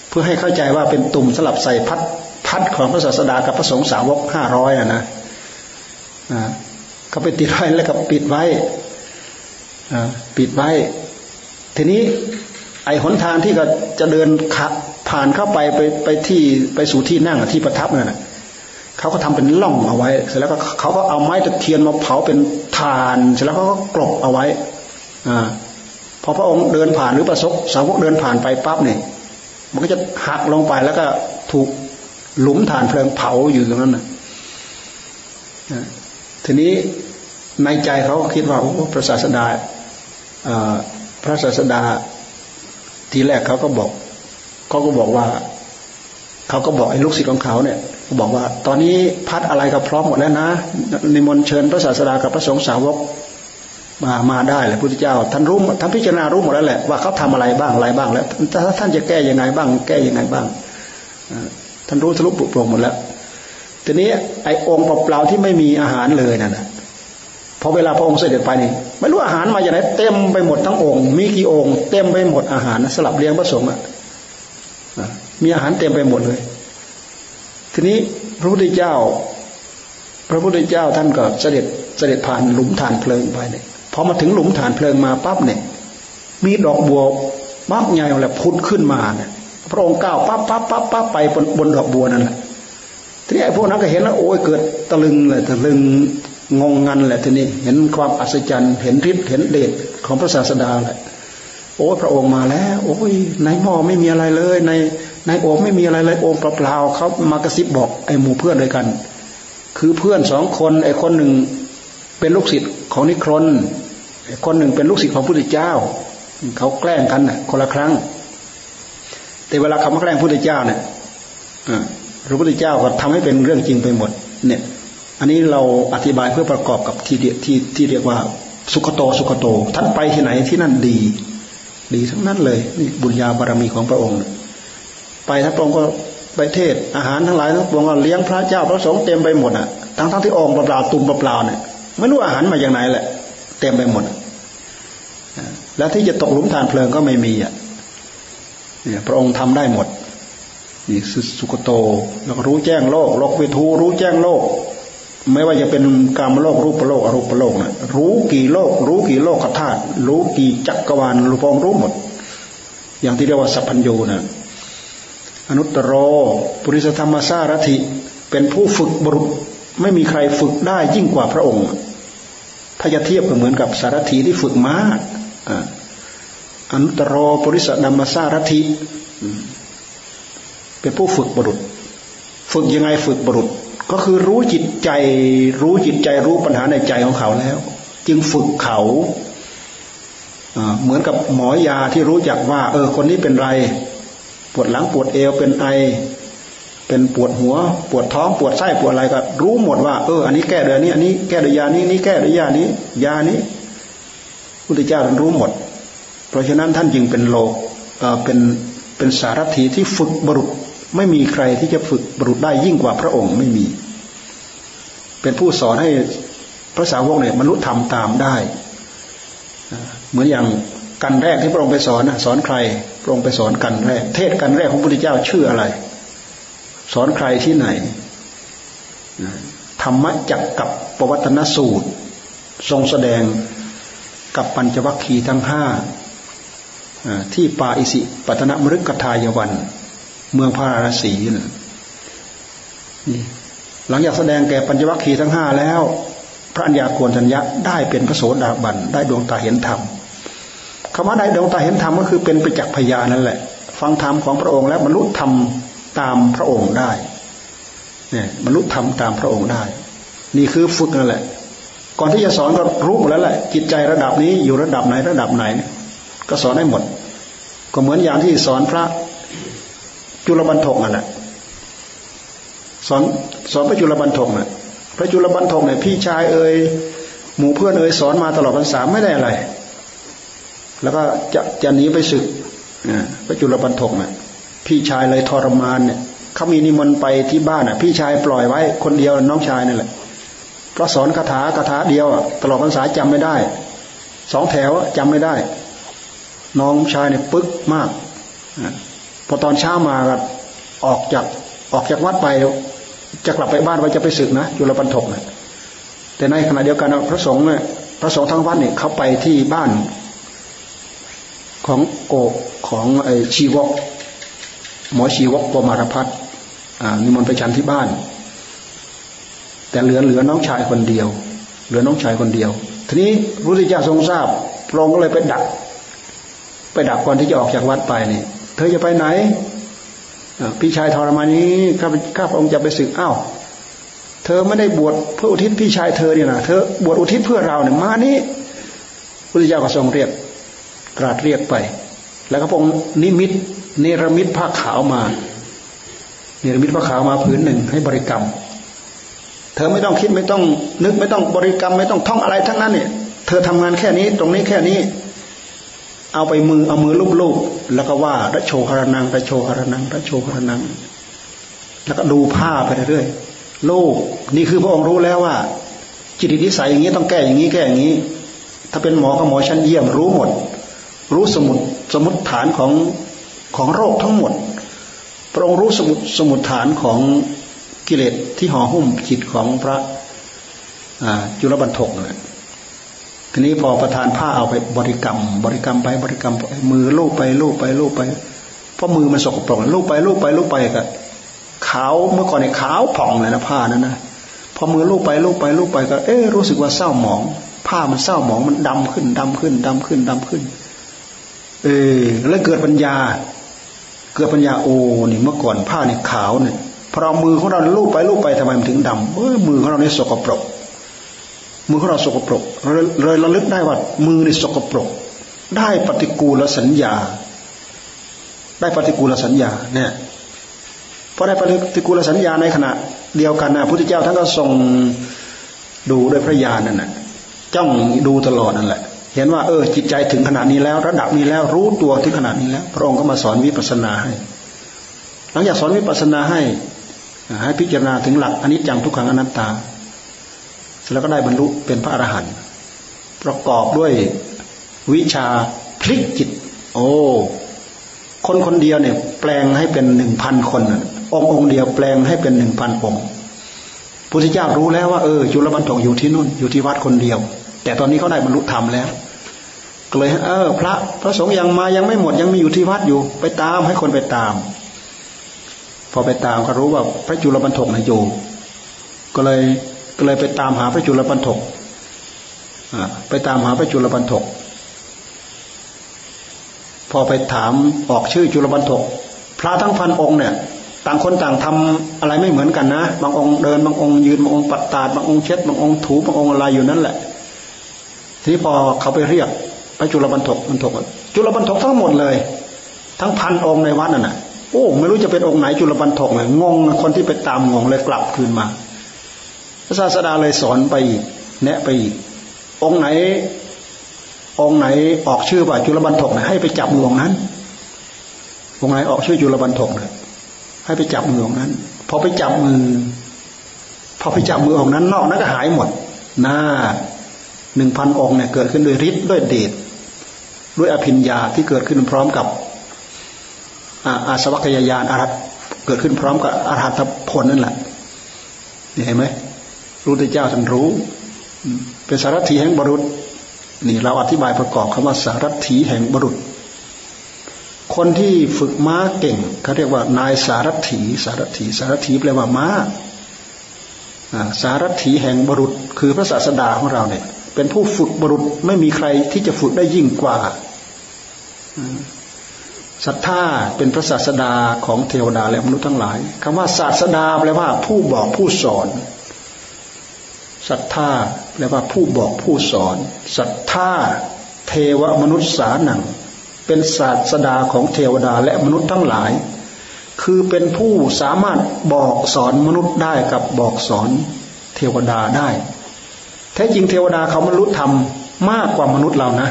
เพื่อให้เข้าใจว่าเป็นตุ่มสลับใส่พัดพัดของพระศาสดากับพระสงฆ์สาวกห้าร้อยอะนะอ่าเขาไปติดไว้แล้วก็ปิดไว้ ปิดไว้ ทีนี้ไอ้หนทางที่ก็จะเดินขัผ่านเข้าไปไปไปที่ไปสู่ที่นั่งที่ประทับนั่นแหะเขาก็ทำเป็นล่องเอาไว้ เสร็จแล้วก็เขาก็เอาไม้ตะเคียนมาเผาเป็นฐาน เสร็จแล้วเขาก็กลบเอาไว้ อ่า พอพระองค์เดินผ่านหรือประสบสาวกเดินผ่านไปปั๊บเนี่ย มันก็จะหักลงไปแล้วก็ถูกหลุมฐานเพลิงเผาอยู่ตรงนั้นนะทีนี้ในใจเขาคิดว่าโอ้พระศาสดา พระศาสดาทีแรกเขาก็บอกเขาก็บอกว่าเขาก็บอกไอ้ลูกศิษย์ของเขาเนี่ยบอกว่า ตอนนี้พัดอะไรก็พร้อมหมดแล้วนะนิมนต์เชิญพระศาสดากับพระสงฆ์สาวกมามาได้แหละพุทธเจ้า ท่านรู้ท่านพิจารณารู้หมดแล้วแหละว่าเขาทำอะไรบ้างอะไรบ้างแล้วถ้าท่านจะแก้ยังไงบ้าง แก้ยังไงบ้างท่านรู้ทะลุปุโปร่งหมดแล้วทีนี้ไอ้องค์เปล่าที่ไม่มีอาหารเลยนั่นนะพอเวลาพระองค์เสด็จไปนี่ ไม่รู้อาหารมาจากไหนเต็มไปหมดทั้งองค์ มีกี่องค์ เต็มไปหมดอาหารสลับเลี้ยงพระสงฆ์อะมีอาหารเต็มไปหมดเลย ทีนี้พระพุทธเจ้า พระพุทธเจ้าท่านก็เสด็จเสด็จผ่านหลุมฐานเพลิงไปเนี่ยพอมาถึงหลุมฐานเพลิงมาปั๊บเนี่ย มีดอกบัวปั๊บใหญ่แหละพุดขึ้นมาเนี่ยพระองค์ก้าวปั๊บปั๊บปั๊บปั๊บไปบนบนดอกบัวนั่นแหละทีนี้ไอ้พวกนั้นก็เห็นแล้วโอ้ยเกิดตะลึงเลยตะลึง งงงันแหละทีนี้เห็นความอัศจรรย์เห็นฤทธิ์เห็นเดชของพระศาสดาแหละโอ้พระองค์มาแล้ว โอ้ยในหม้อไม่มีอะไรเลย ในในโอ่งไม่มีอะไรเลยโอ่งเปล่าๆเขามากระซิบบอกไอ้หมู่เพื่อนด้วยกัน คือเพื่อนสองคนไอ้คนหนึ่งเป็นลูกศิษย์ของนิครนไอ้คนหนึ่งเป็นลูกศิษย์ของพระพุทธเจ้า เขาแกล้งกันน่ะ คนละครั้ง แต่เวลาเขามาแกล้งพระพุทธเจ้าเนี่ยพระพุทธเจ้าก็ทำให้เป็นเรื่องจริงไปหมด เนี่ย อันนี้เราอธิบายเพื่อประกอบกับที่ที่ที่เรียกว่าสุขโตสุขโต ท่านไปที่ไหนที่นั่นดี ดีทั้งนั้นเลยนี่บุญญาบารมีของพระองค์ ไปท่านพระองค์ก็ไปเทศอาหารทั้งหลายทั้งปวงก็เลี้ยงพระเจ้าพระสงฆ์เต็มไปหมดอะทั้งทั้งที่องค์เปล่าตุ่มเปล่าเนี่ยไม่รู้อาหารมาอย่างไหนแหละ เต็มไปหมด แล้วที่จะตกหลุมฐานเพลิงก็ไม่มีอะเนี่ยพระองค์ทำได้หมดนี่สุกโตแล้วก็รู้แจ้งโลกโลกวิทูรู้แจ้งโลก ไม่ว่าจะเป็นกรรมโลกรูปโลกอรูปโลกนะรู้กี่โลก รู้กี่โลกธาตุรู้กี่จักรวาลรู้พองรู้หมด อย่างที่เรียกว่าสัพพัญญูนะอนุตตรโรปุริสธรรมสารถิเป็นผู้ฝึกบุรุษไม่มีใครฝึกได้ยิ่งกว่าพระองค์ ถ้าจะเทียบก็เหมือนกับสารถีที่ฝึกม้าอนุตตรโรปุริสธรรมสารถิเป็นผู้ฝึกบุรุษ ฝึกยังไงฝึกบุรุษ ก็คือรู้จิตใจ รู้จิตใจรู้ปัญหาในใจของเขาแล้ว จึงฝึกเขาเหมือนกับหมอยาที่รู้จักว่า เออ คนนี้เป็นไร ปวดหลังปวดเอวเป็นไอ เป็นปวดหัว ปวดท้องปวดไส้ปวดอะไรก็ รู้หมดว่าเอออันนี้แก้ด้วยนี้ อันนี้แก้ด้วยยานี้นี้แก้ด้วยยานี้ ยานี้พุทธเจ้าท่านรู้หมด เพราะฉะนั้นท่านจึงเป็นโลกเออเป็นเป็นสารถีที่ฝึกบรุษ ไม่มีใครที่จะฝึกบรุษได้ยิ่งกว่าพระองค์ไม่มี เป็นผู้สอนให้พระสาวกเนี่ยมนุษย์ทำตามได้ เหมือนอย่างกันแรกที่พระองค์ไปสอนสอนใคร พระองค์ไปสอนกันแรก เทศกันแรกของพระพุทธเจ้าชื่ออะไร สอนใครที่ไหนธรรมจักกับปวัตนสูตร ทรงแสดงกับปัญจวัคคีย์ทั้งห้าที่ป่าอิสิปัตนมฤกทายวัน เมืองพาราสีนี่หลังจากแสดงแก่ปัญจวัคคีย์ทั้งห้าแล้ว พระัญญาโกณทัญญะได้เป็นพระโสดาบันได้ดวงตาเห็นธรรมคำว่าได้ดวงตาเห็นธรรมก็คือเป็นประจักษ์พยานนั่นแหละ ฟังธรรมของพระองค์แล้วบรรลุธรรมตามพระองค์ได้เนี่ยบรรลุธรรมตามพระองค์ได้ นี่คือฝึกนั่นแหละ ก่อนที่จะสอนก็รู้หมดแล้วแหละ จิตใจระดับนี้อยู่ระดับไหนระดับไหน ก็สอนได้หมด ก็เหมือนอย่างที่สอนพระ จุลบันทกนั่นแหละสอนสอนพระจุลบันทกน่ะ พระจุลบันทกเนี่ยพี่ชายเอ่ยหมู่เพื่อนเอ่ยสอนมาตลอดพรรษาไม่ได้อะไร แล้วก็จะจะหนีไปศึกพระจุลปันทกน่ะ พี่ชายเลยทรมานเนี่ยเขามีนิมนต์ไปที่บ้านอะ พี่ชายปล่อยไว้คนเดียวน้องชายนั่นแหละเพราะสอนคาถาคาถาเดียวตลอดพรรษาจำไม่ได้ สองแถวจำไม่ได้ น้องชายเนี่ยปึ๊กมาก พอตอนเช้ามาก็ออกจากออกจากวัดไป จะกลับไปบ้านว่าจะไปศึกนะจุลปันทกนะแต่ในขณะเดียวกันพระสงฆ์เนี่ยพระสงฆ์ทั้งวัดเนี่ยเขาไปที่บ้าน ของโกของไอชีวก หมอชีวกปมารพัฒนิมนต์ไปฉันที่บ้าน แต่เหลือเหลือน้องชายคนเดียว เหลือน้องชายคนเดียว ทีนี้พระพุทธเจ้าทรงทราบพระองค์ก็เลยไปดัก ไปดักก่อนที่จะออกจากวัดไปเนี่ย เธอจะไปไหนพี่ชายทรมานี้ข้าข้าพระองค์จะไปศึกอ้าวเธอไม่ได้บวชเพื่ออุทิศพี่ชายเธอเนี่ยนะเธอบวชอุทิศเพื่อเราเนี่ยมานี้พระพุทธเจ้าก็ทรงเรียกตรัสเรียกไป แล้วก็พงค์นิมิตเนรมิตผ้าขาวมาเนรมิตพระขาวมาผืนหนึ่งให้บริกรรม เธอไม่ต้องคิดไม่ต้องนึกไม่ต้องบริกรรม ไม่ต้องท่องอะไรทั้งนั้นเนี่ย เธอทำงานแค่นี้ ตรงนี้แค่นี้ เอาไปมือเอามือลูบๆแล้วก็ว่าระโชหรนังระโชหรนังระโชหรนัง แล้วก็ดูผ้าไปเรื่อยๆโลกนี่คือพระองค์รู้แล้วว่า จิตนิสัยอย่างนี้ต้องแก้อย่างนี้แก้อย่างนี้ ถ้าเป็นหมอก็หมอชั้นเยี่ยมรู้หมด รู้สมุดสมุดฐานของของโรคทั้งหมด พระองค์รู้สมุดสมุดฐานของกิเลสที่ห่อหุ้มจิตของพระจุลบรรทกเลย ทีนี้พอประทานผ้าเอาไปบริกรรม บริกรรมไปบริกรรมมือลูบไปลูบไปลูบไป เพราะมือมันสกปรกลูบไปลูบไปลูบไปก็ขาวเมื่อก่อนในขาวผ่องเลยนะผ้านั้นนะพอมือลูบไปลูบไปลูบไปก็ เอ๊รู้สึกว่าเศร้าหมอง ผ้ามันเศร้าหมองมันดำขึ้นดำขึ้นดำขึ้นดำขึ้น เออแล้วเกิดปัญญา เกิดปัญญาโอ้นี่เมื่อก่อนผ้าเนี่ยขาวเนี่ยพอเรามือของเราลูบไปลูบไปทำไมมันถึงดำเออมือของเราเนี่ยสกปรก มือของเราสกปรกเลยระลึกได้ว่ามือในสกปรก ได้ปฏิกูลสัญญา ได้ปฏิกูลสัญญาเนี่ยพอได้ปฏิกูลสัญญาในขณะ เดียวกันนะพุทธเจ้าท่านก็ทรงดูด้วยพระญาณนั่นแหละจ้องดูตลอดนั่นแหละ เห็นว่าเออจิตใจถึงขนาดนี้แล้ว ระดับนี้แล้วรู้ตัวถึงขนาดนี้แล้ว พระองค์ก็มาสอนวิปัสสนาให้ หลังจากสอนวิปัสสนาให้ให้พิจารณาถึงหลักอนิจจังทุกขังอนัตตา แล้วก็ได้บรรลุเป็นพระอรหันต์ประกอบด้วยวิชาพลิกจิต โอ้คนคนเดียวเนี่ย แปลงให้เป็นหนึ่งพันคน องค์องค์เดียวแปลงให้เป็นหนึ่งพันองค์พุทธเจ้ารู้แล้วว่าเออจุลบรรทกอยู่ที่นู่นอยู่ที่วัดคนเดียว แต่ตอนนี้เขาได้บรรลุธรรมแล้วก็เลยเออ พระพระสงฆ์ยังมายังไม่หมดยังมีอยู่ที่วัดอยู่ ไปตามให้คนไปตาม พอไปตามก็รู้ว่าพระจุลบรรทกนะอยู่ ก็เลย ก็เลยไปตามหาพระจุลบรรทกไปตามหาพระจุลบรรทกพอไปถามออกชื่อจุลบรรทกพระทั้งพันองค์เนี่ย ต่างคนต่างทำอะไรไม่เหมือนกันนะ บางองค์เดิน บางองค์ยืน บางองค์ปัดตาดบางองค์เช็ด บางองค์ถูบางองค์อะไรอยู่นั่นแหละ ทีนี้พอเขาไปเรียกพระจุลบรรทกบรรทกจุลบรรทกทั้งหมดเลย ทั้งพันองค์ในวัดนั่นน่ะโอ้ไม่รู้จะเป็นองค์ไหนจุลบรรทกเลยงงคนที่ไปตามงงเลยกลับคืนมา พระศาสดาเลยสอนไปอีกแนะไปอีก องค์ไหน องค์ไหนออกชื่อว่าจุลบรรทกนะให้ไปจับมือองนั้น องค์ไหนออกชื่อจุลบรรทกนะให้ไปจับมือองนั้น พอไปจับมือ พอไปจับมือองนั้น นอกนั้นก็หายหมดหน้าหนึ่งพันองค์เนี่ยเกิดขึ้นด้วยฤทธิ์ด้วยเดชด้วยอภิญญาที่เกิดขึ้นพร้อมกับอาสวัคยายานอารัตเกิดขึ้นพร้อมกับอารัตผลนั่นแหละเห็นไหม รู้ที่เจ้าท่านรู้ เป็นสารถีแห่งบรุษนี่เราอธิบายประกอบคำว่าสารถีแห่งบรุษ คนที่ฝึกม้าเก่งเขาเรียกว่านายสารถีสารถีสารถีแปลว่าม้าสารถีแห่งบรุษ คือพระศาสดาของเราเนี่ย เป็นผู้ฝึกบรุษไม่มีใครที่จะฝึกได้ยิ่งกว่าศรัทธาเป็นพระศาสดาของเทวดาและมนุษย์ทั้งหลายคำว่าศาสดาแปลว่าผู้บอกผู้สอน ศรัทธาแปลว่าผู้บอกผู้สอนศรัทธาเทวมนุษย์สานัง เป็นศาสดาของเทวดาและมนุษย์ทั้งหลาย คือเป็นผู้สามารถบอกสอนมนุษย์ได้กับบอกสอนเทวดาได้ แท้จริงเทวดาเขาบรรลุธรรมากกว่ามนุษย์เรานะ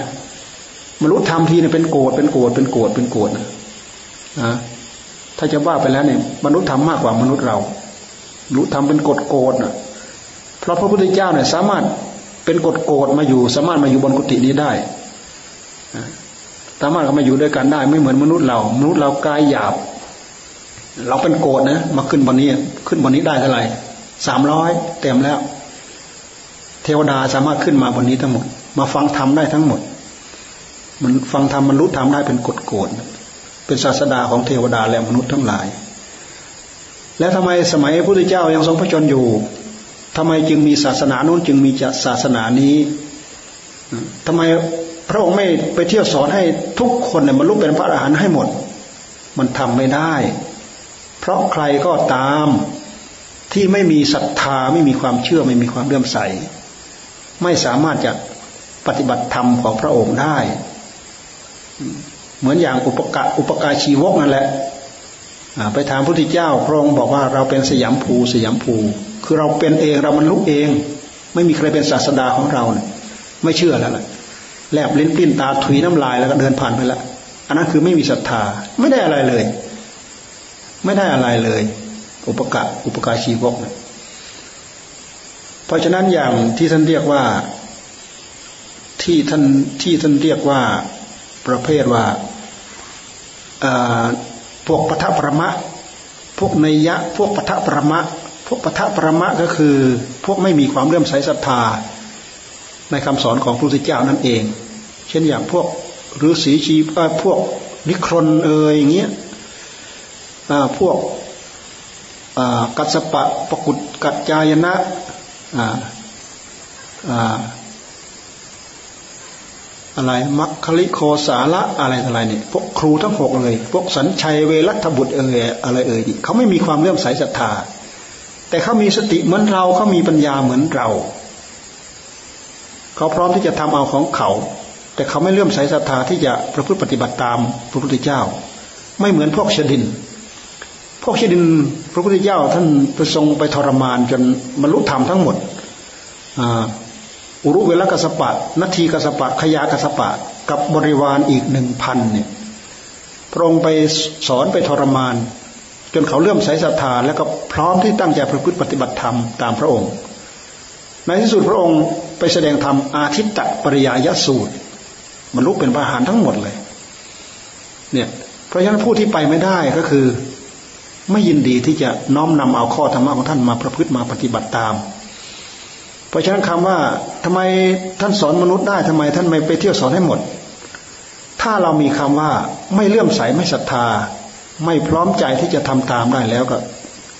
บรรลุธรรมทีเนี่ยเป็นโกรธเป็นโกรธเป็นโกรธเป็นโกรธนะถ้าจะว่าไปแล้วเนี่ยมนุษย์ธรรมากกว่ามนุษย์เราบรรลุธรรมเป็นกฎโกรธนะ เพราะพระพุทธเจ้าเนี่ยสามารถเป็นกฎโกรธมาอยู่ สามารถมาอยู่บนกุฏินี้ได้สามารถมาอยู่ด้วยกันได้ ไม่เหมือนมนุษย์เรา มนุษย์เรากายหยาบ เราเป็นโกรธนะมาขึ้นบนนี้ ขึ้นบนนี้ได้เท่าไหร่สามร้อยเต็มแล้ว เทวดาสามารถขึ้นมาบนนี้ทั้งหมด มาฟังธรรมได้ทั้งหมด มันฟังธรรมมันรู้ธรรมได้เป็นกฎโกฎเป็นศาสดาของเทวดาและมนุษย์ทั้งหลาย แล้วทำไมสมัยพระพุทธเจ้ายังทรงพระชนอยู่ ทำไมจึงมีศาสนาโน้นจึงมีศาสนานี้ทำไมพระองค์ไม่ไปเที่ยวสอนให้ทุกคนเนี่ยมันรู้เป็นพระอรหันต์ให้หมด มันทำไม่ได้ เพราะใครก็ตามที่ไม่มีศรัทธาไม่มีความเชื่อไม่มีความเลื่อมใส ไม่สามารถจะปฏิบัติธรรมของพระองค์ได้ เหมือนอย่างอุปกะอุปการชีวกนั่นแหละไปถามพระพุทธเจ้าพระองค์บอกว่าเราเป็นสยามภูสยามภู คือเราเป็นเองเรามันลุกเอง ไม่มีใครเป็นศาสดาของเราเนี่ยไม่เชื่อแล้วแหละแลบลิ้นปิ้นตาถุยน้ำลายแล้วก็เดินผ่านไปละอันนั้นคือไม่มีศรัทธาไม่ได้อะไรเลย ไม่ได้อะไรเลย อุปกะอุปการชีวกเนี่ยเพราะฉะนั้นอย่างที่ท่านเรียกว่าที่ท่านที่ท่านเรียกว่าประเภทว่าพวกปทประมะ พวกนยยะ พวกปทประมะ วกปทประมะก็คือ พวกไม่มีความเลื่อมใสศรัทธา ในคำสอนของพระพุทธเจ้านั่นเอง เช่นอย่างพวกฤาษีชีพวกนิครนเอยอย่างเงี้ยพวกกัสปะปกุฎกัจจายนะอะไรมัคคลิโคสาระอะไรอะไรเนี่ยพวกครูทั้งหกเลย พวกสัญชัยเวรัตบุตรเอ่ยอะไรเอ่ยเขาไม่มีความเลื่อมใสศรัทธา แต่เขามีสติเหมือนเราเขามีปัญญาเหมือนเราเขาพร้อมที่จะทำเอาของเขา แต่เขาไม่เลื่อมใสศรัทธาที่จะประพฤติปฏิบัติตามพระพุทธเจ้า ไม่เหมือนพวกชดิน พวกชดินพระพุทธเจ้าท่านไปทรงไปทรมานจนบรรลุธรรมทั้งหมดอุรุเวลกัสปะนาทีกัสปะขยากัสปะ กับบริวารอีกหนึ่งพันเนี่ยพระองค์ไปสอนไปทรมาน จนเขาเลื่อมใสศรัทธาแล้วก็ พร้อมที่ตั้งใจประพฤติปฏิบัติธรรมตามพระองค์ ในที่สุดพระองค์ไปแสดงธรรมอาทิตตปริยายสูตรบรรลุเป็นพระหารทั้งหมดเลย เนี่ย เพราะฉะนั้นผู้ที่ไปไม่ได้ก็คือ ไม่ยินดีที่จะน้อมนำเอาข้อธรรมะของท่านมาประพฤติมาปฏิบัติตาม เพราะฉะนั้นคำว่าทำไมท่านสอนมนุษย์ได้ทำไม ท่านไม่ไปเที่ยวสอนให้หมด ถ้าเรามีคำว่าไม่เลื่อมใสไม่ศรัทธา ไม่พร้อมใจที่จะทำตามได้แล้วก็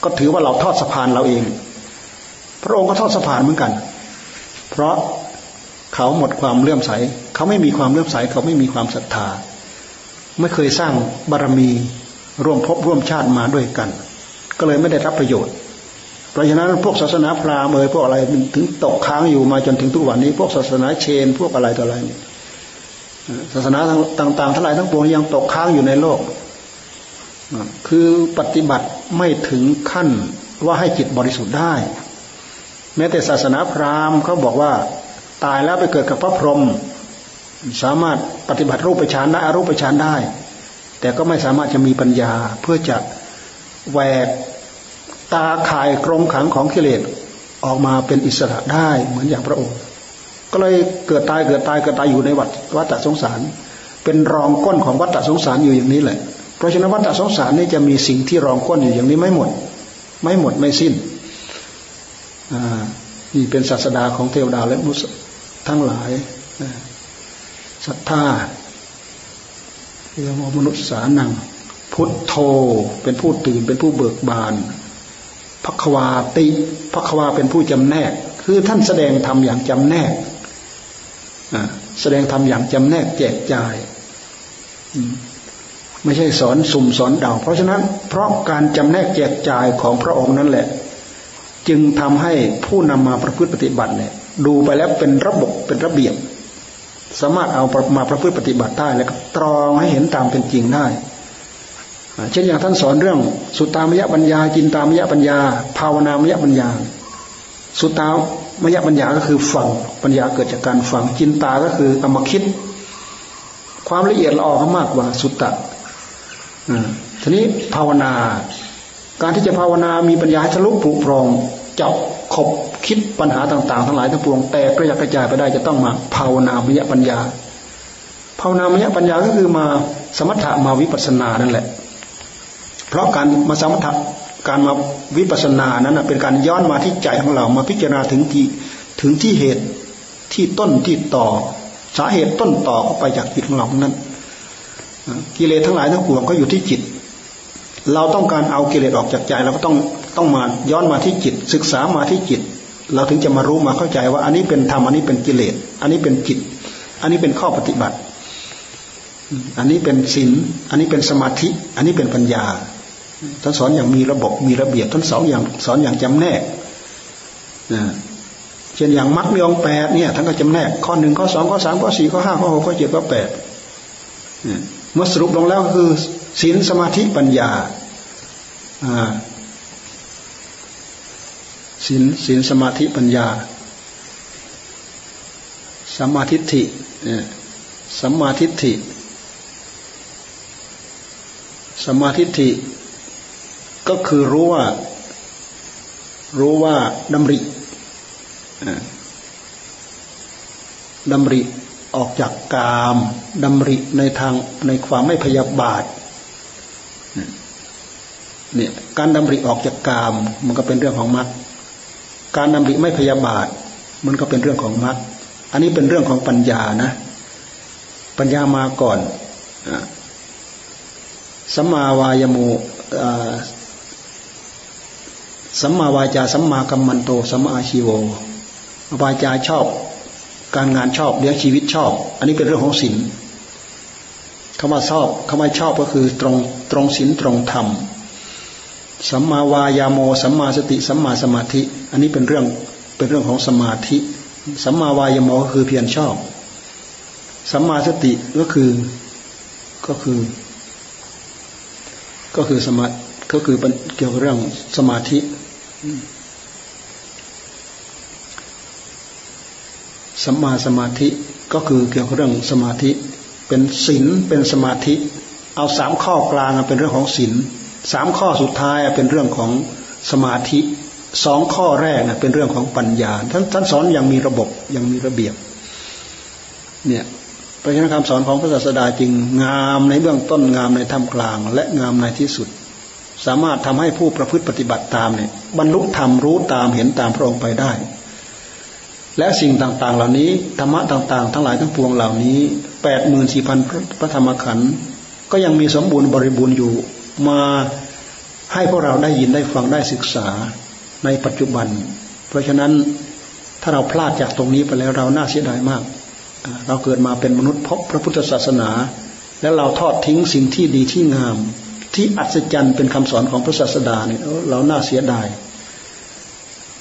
ก็ถือว่าเราทอดสะพานเราเอง พระองค์ก็ทอดสะพานเหมือนกัน เพราะเขาหมดความเลื่อมใส เขาไม่มีความเลื่อมใส เขาไม่มีความศรัทธา ไม่เคยสร้างบารมีร่วมพบร่วมชาติมาด้วยกัน ก็เลยไม่ได้รับประโยชน์ เพราะฉะนั้นพวกศาสนาพราหมณ์เอ่ยพวกอะไรถึงตกค้างอยู่มาจนถึงทุกวันนี้ พวกศาสนาเชน พวกอะไรต่ออะไรศาสนาต่างๆทั้งหลายทั้งปวงยังตกค้างอยู่ในโลก คือปฏิบัติ ไม่ถึงขั้นว่าให้จิตบริสุทธิ์ได้ แม้แต่ศาสนาพราหมณ์เขาบอกว่าตายแล้วไปเกิดกับพระพรหมสามารถปฏิบัติรูปฌานได้อรูปฌานได้ แต่ก็ไม่สามารถจะมีปัญญาเพื่อจะแหวกตาข่ายกรงขังของกิเลสออกมาเป็นอิสระได้เหมือนอย่างพระองค์ ก็เลยเกิดตายเกิดตายเกิดตายอยู่ในวัฏวัฏสงสาร เป็นรองก้นของวัฏสงสารอยู่อย่างนี้แหละ ราะฉะนั้นวัฏสงสารนี่จะมีสิ่งที่รองก้นอยู่อย่างนี้ไม่หมด ไม่หมดไม่สิ้นนี่เป็นศาสดาของเทวดาและมุสทั้งหลายศรัทธาเรียกว่ามนุษย์สานัง พุทโธเป็นผู้ตื่นเป็นผู้เบิกบานพักวาติพักวาเป็นผู้จำแนก คือท่านแสดงธรรมอย่างจำแนกแสดงธรรมอย่างจำแนกแจกจ่าย ไม่ใช่สอนสุ่มสอนเดา เพราะฉะนั้นเพราะการจำแนกแจกจ่ายของพระองค์นั่นแหละ จึงทำให้ผู้นำมาประพฤติปฏิบัติเนี่ยดูไปแล้วเป็นระบบเป็นระเบียบ สามารถเอามาประพฤติปฏิบัติได้แล้วก็ตรองให้เห็นตามเป็นจริงได้เช่นอย่างท่านสอนเรื่อง สุตตามยปัญญาจินตามยปัญญา ภาวนามยปัญญา สุตตามยปัญญาก็คือฟังปัญญาเกิดจากการฟังจินตาก็คือเอามาคิด ความละเอียดละออมากกว่าสุตตะ ทีนี้ภาวนา การที่จะภาวนามีปัญญาทะลุปลุกปรองจับขบคิดปัญหาต่าง ๆ ทั้งหลายทั้งปวงแต่กระยักกระจายไปได้จะต้องมาภาวนามยปัญญา ภาวนามยปัญญาก็คือมาสมถะมาวิปัสสนานั่นแหละ เพราะการมาสมถะการมาวิปัสสนานั้นเป็นการย้อนมาที่ใจของเรามาพิจารณาถึงที่ถึงที่เหตุที่ต้นที่ต่อ สาเหตุต้นต่อก็ไปจากจิตของเรานั้น กิเลสทั้งหลายทั้งปวงก็อยู่ที่จิต เราต้องการเอากิเลสออกจากใจเราก็ต้องต้องมาย้อนมาที่จิต ศึกษามาที่จิต เราถึงจะมารู้มาเข้าใจว่า อันนี้เป็นธรรมอันนี้เป็นกิเลส อันนี้เป็นจิต อันนี้เป็นข้อปฏิบัติ อันนี้เป็นศีลอันนี้เป็นสมาธิ อันนี้เป็นปัญญาท่านสอนอย่างมีระบบมีระเบียบท่านสอนอย่างสอนอย่างจำแนกเช่นอย่างมรรคมีองแปดเนี่ยท่านก็จำแนกข้อหนึ่งข้อสองข้อสามข้อสี่ข้อห้าข้อหกข้อเจ็ดข้อแปด เมื่อสรุปลงแล้วคือศีลสมาธิปัญญาศีลศีลสมาธิปัญญาสัมมาทิฏฐิสัมมาทิฏฐิสัมมาทิฏฐิ ก็คือรู้ว่า รู้ว่าดำริดำริ ออกจากกามดำริในทางในความไม่พยาบาทเนี่ยการดำริออกจากกาม มันก็เป็นเรื่องของมรรคการดำริไม่พยาบาท มันก็เป็นเรื่องของมรรคอันนี้เป็นเรื่องของปัญญานะ ปัญญามาก่อนสัมมาวายโมสัมมาวาจาสัมมากัมมันโตสัมมาอาชีโววาจาชอบ การงานชอบเลี้ยงชีวิตชอบ อันนี้เป็นเรื่องของศีลคำว่าชอบคำว่าชอบก็คือตรงตรงศีลตรงธรรมสัมมาวายาโมสัมมาสติสัมมาสมาธิ อันนี้เป็นเรื่องเป็นเรื่องของสมาธิสัมมาวายโมก็คือเพียรชอบสัมมาสติก็คือก็คือ ก็คือสมาก็คือเกี่ยวกับเรื่องสมาธิ สัมมาสมาธิก็คือเกี่ยวกับเรื่องสมาธิ เป็นศีลเป็นสมาธิ เอาสามข้อกลางเป็นเรื่องของศีลสามข้อสุดท้ายเป็นเรื่องของสมาธิสองข้อแรกนะเป็นเรื่องของปัญญาท่านท่านสอนอย่างมีระบบอย่างมีระเบียบเนี่ยพระชนะคำสอนของพระศาสดาจริงงามในเบื้องต้นงามในท่ามกลาง และงามในที่สุด สามารถทำให้ผู้ประพฤติปฏิบัติตามเนี่ยบรรลุธรรมรู้ตามเห็นตามพระองค์ไปได้ และสิ่งต่างๆ เหล่านี้ธรรมะต่างๆ ทั้งหลายทั้งปวงเหล่านี้แปดหมื่นสี่พันพระธรรมขันธ์ก็ยังมีสมบูรณ์บริบูรณ์อยู่มาให้พวกเราได้ยินได้ฟังได้ศึกษาในปัจจุบัน เพราะฉะนั้นถ้าเราพลาดจากตรงนี้ไปแล้วเราน่าเสียดายมาก เราเกิดมาเป็นมนุษย์พบพระพุทธศาสนา แล้วเราทอดทิ้งสิ่งที่ดีที่งาม ที่อัศจรรย์เป็นคำสอนของพระศาสดาเนี่ยเราน่าเสียดาย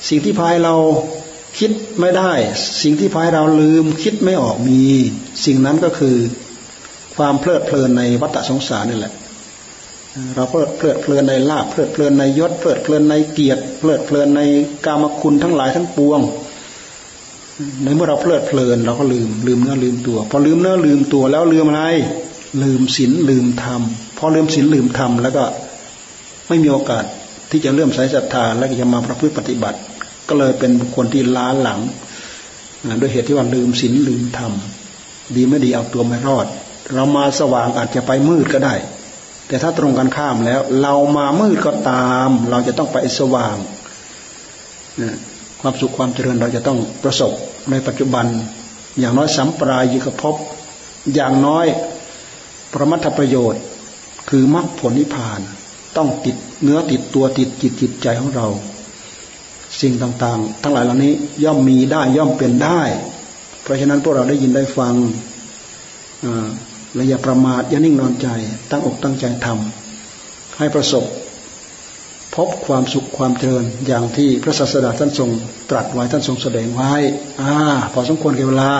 สิ่งที่พายเรา คิดไม่ได้ สิ่งที่พายเราลืม คิดไม่ออกมี สิ่งนั้นก็คือความเพลิดเพลินในวัฏสงสารนี่แหละ เราเพลิดเพลิดเพลินในลาภเพลิดเพลินในยศเพลิดเพลินในเกียรติเพลิดเพลินในกามคุณทั้งหลายทั้งปวงในเมื่อเราเพลิดเพลินเราก็ลืมลืมเนื้อลืมตัว พอลืมเนื้อลืมตัวแล้วลืมอะไร ลืมศีลลืมธรรมพอลืมศีลลืมธรรมแล้วก็ไม่มีโอกาสที่จะเริ่มใส่ศรัทธาและจะมาประพฤติปฏิบัติ ก็เลยเป็นบุคคลที่ล้าหลังด้วยเหตุที่ว่าลืมศีลลืมธรรมดีไม่ดีเอาตัวไม่รอด เรามาสว่างอาจจะไปมืดก็ได้ แต่ถ้าตรงกันข้ามแล้ว เรามามืดก็ตาม เราจะต้องไปสว่างความสุขความเจริญเราจะต้องประสบในปัจจุบัน อย่างน้อยสัมปรายิกภพอย่างน้อยประมัตถประโยชน์ คือมรรคผลนิพพาน ต้องติดเนื้อติดตัวติดจิตจิตใจของเรา สิ่งต่างๆ ทั้งหลายเหล่านี้ย่อมมีได้ย่อมเป็นได้ เพราะฉะนั้นพวกเราได้ยินได้ฟังและอย่าประมาทอย่านิ่งนอนใจ ตั้งอกตั้งใจทำให้ประสบ พบความสุขความเจริญอย่างที่พระศาสดาท่านทรงตรัสไว้ท่านทรงแสดงไว้ อ่า พอสมควรเกเวลา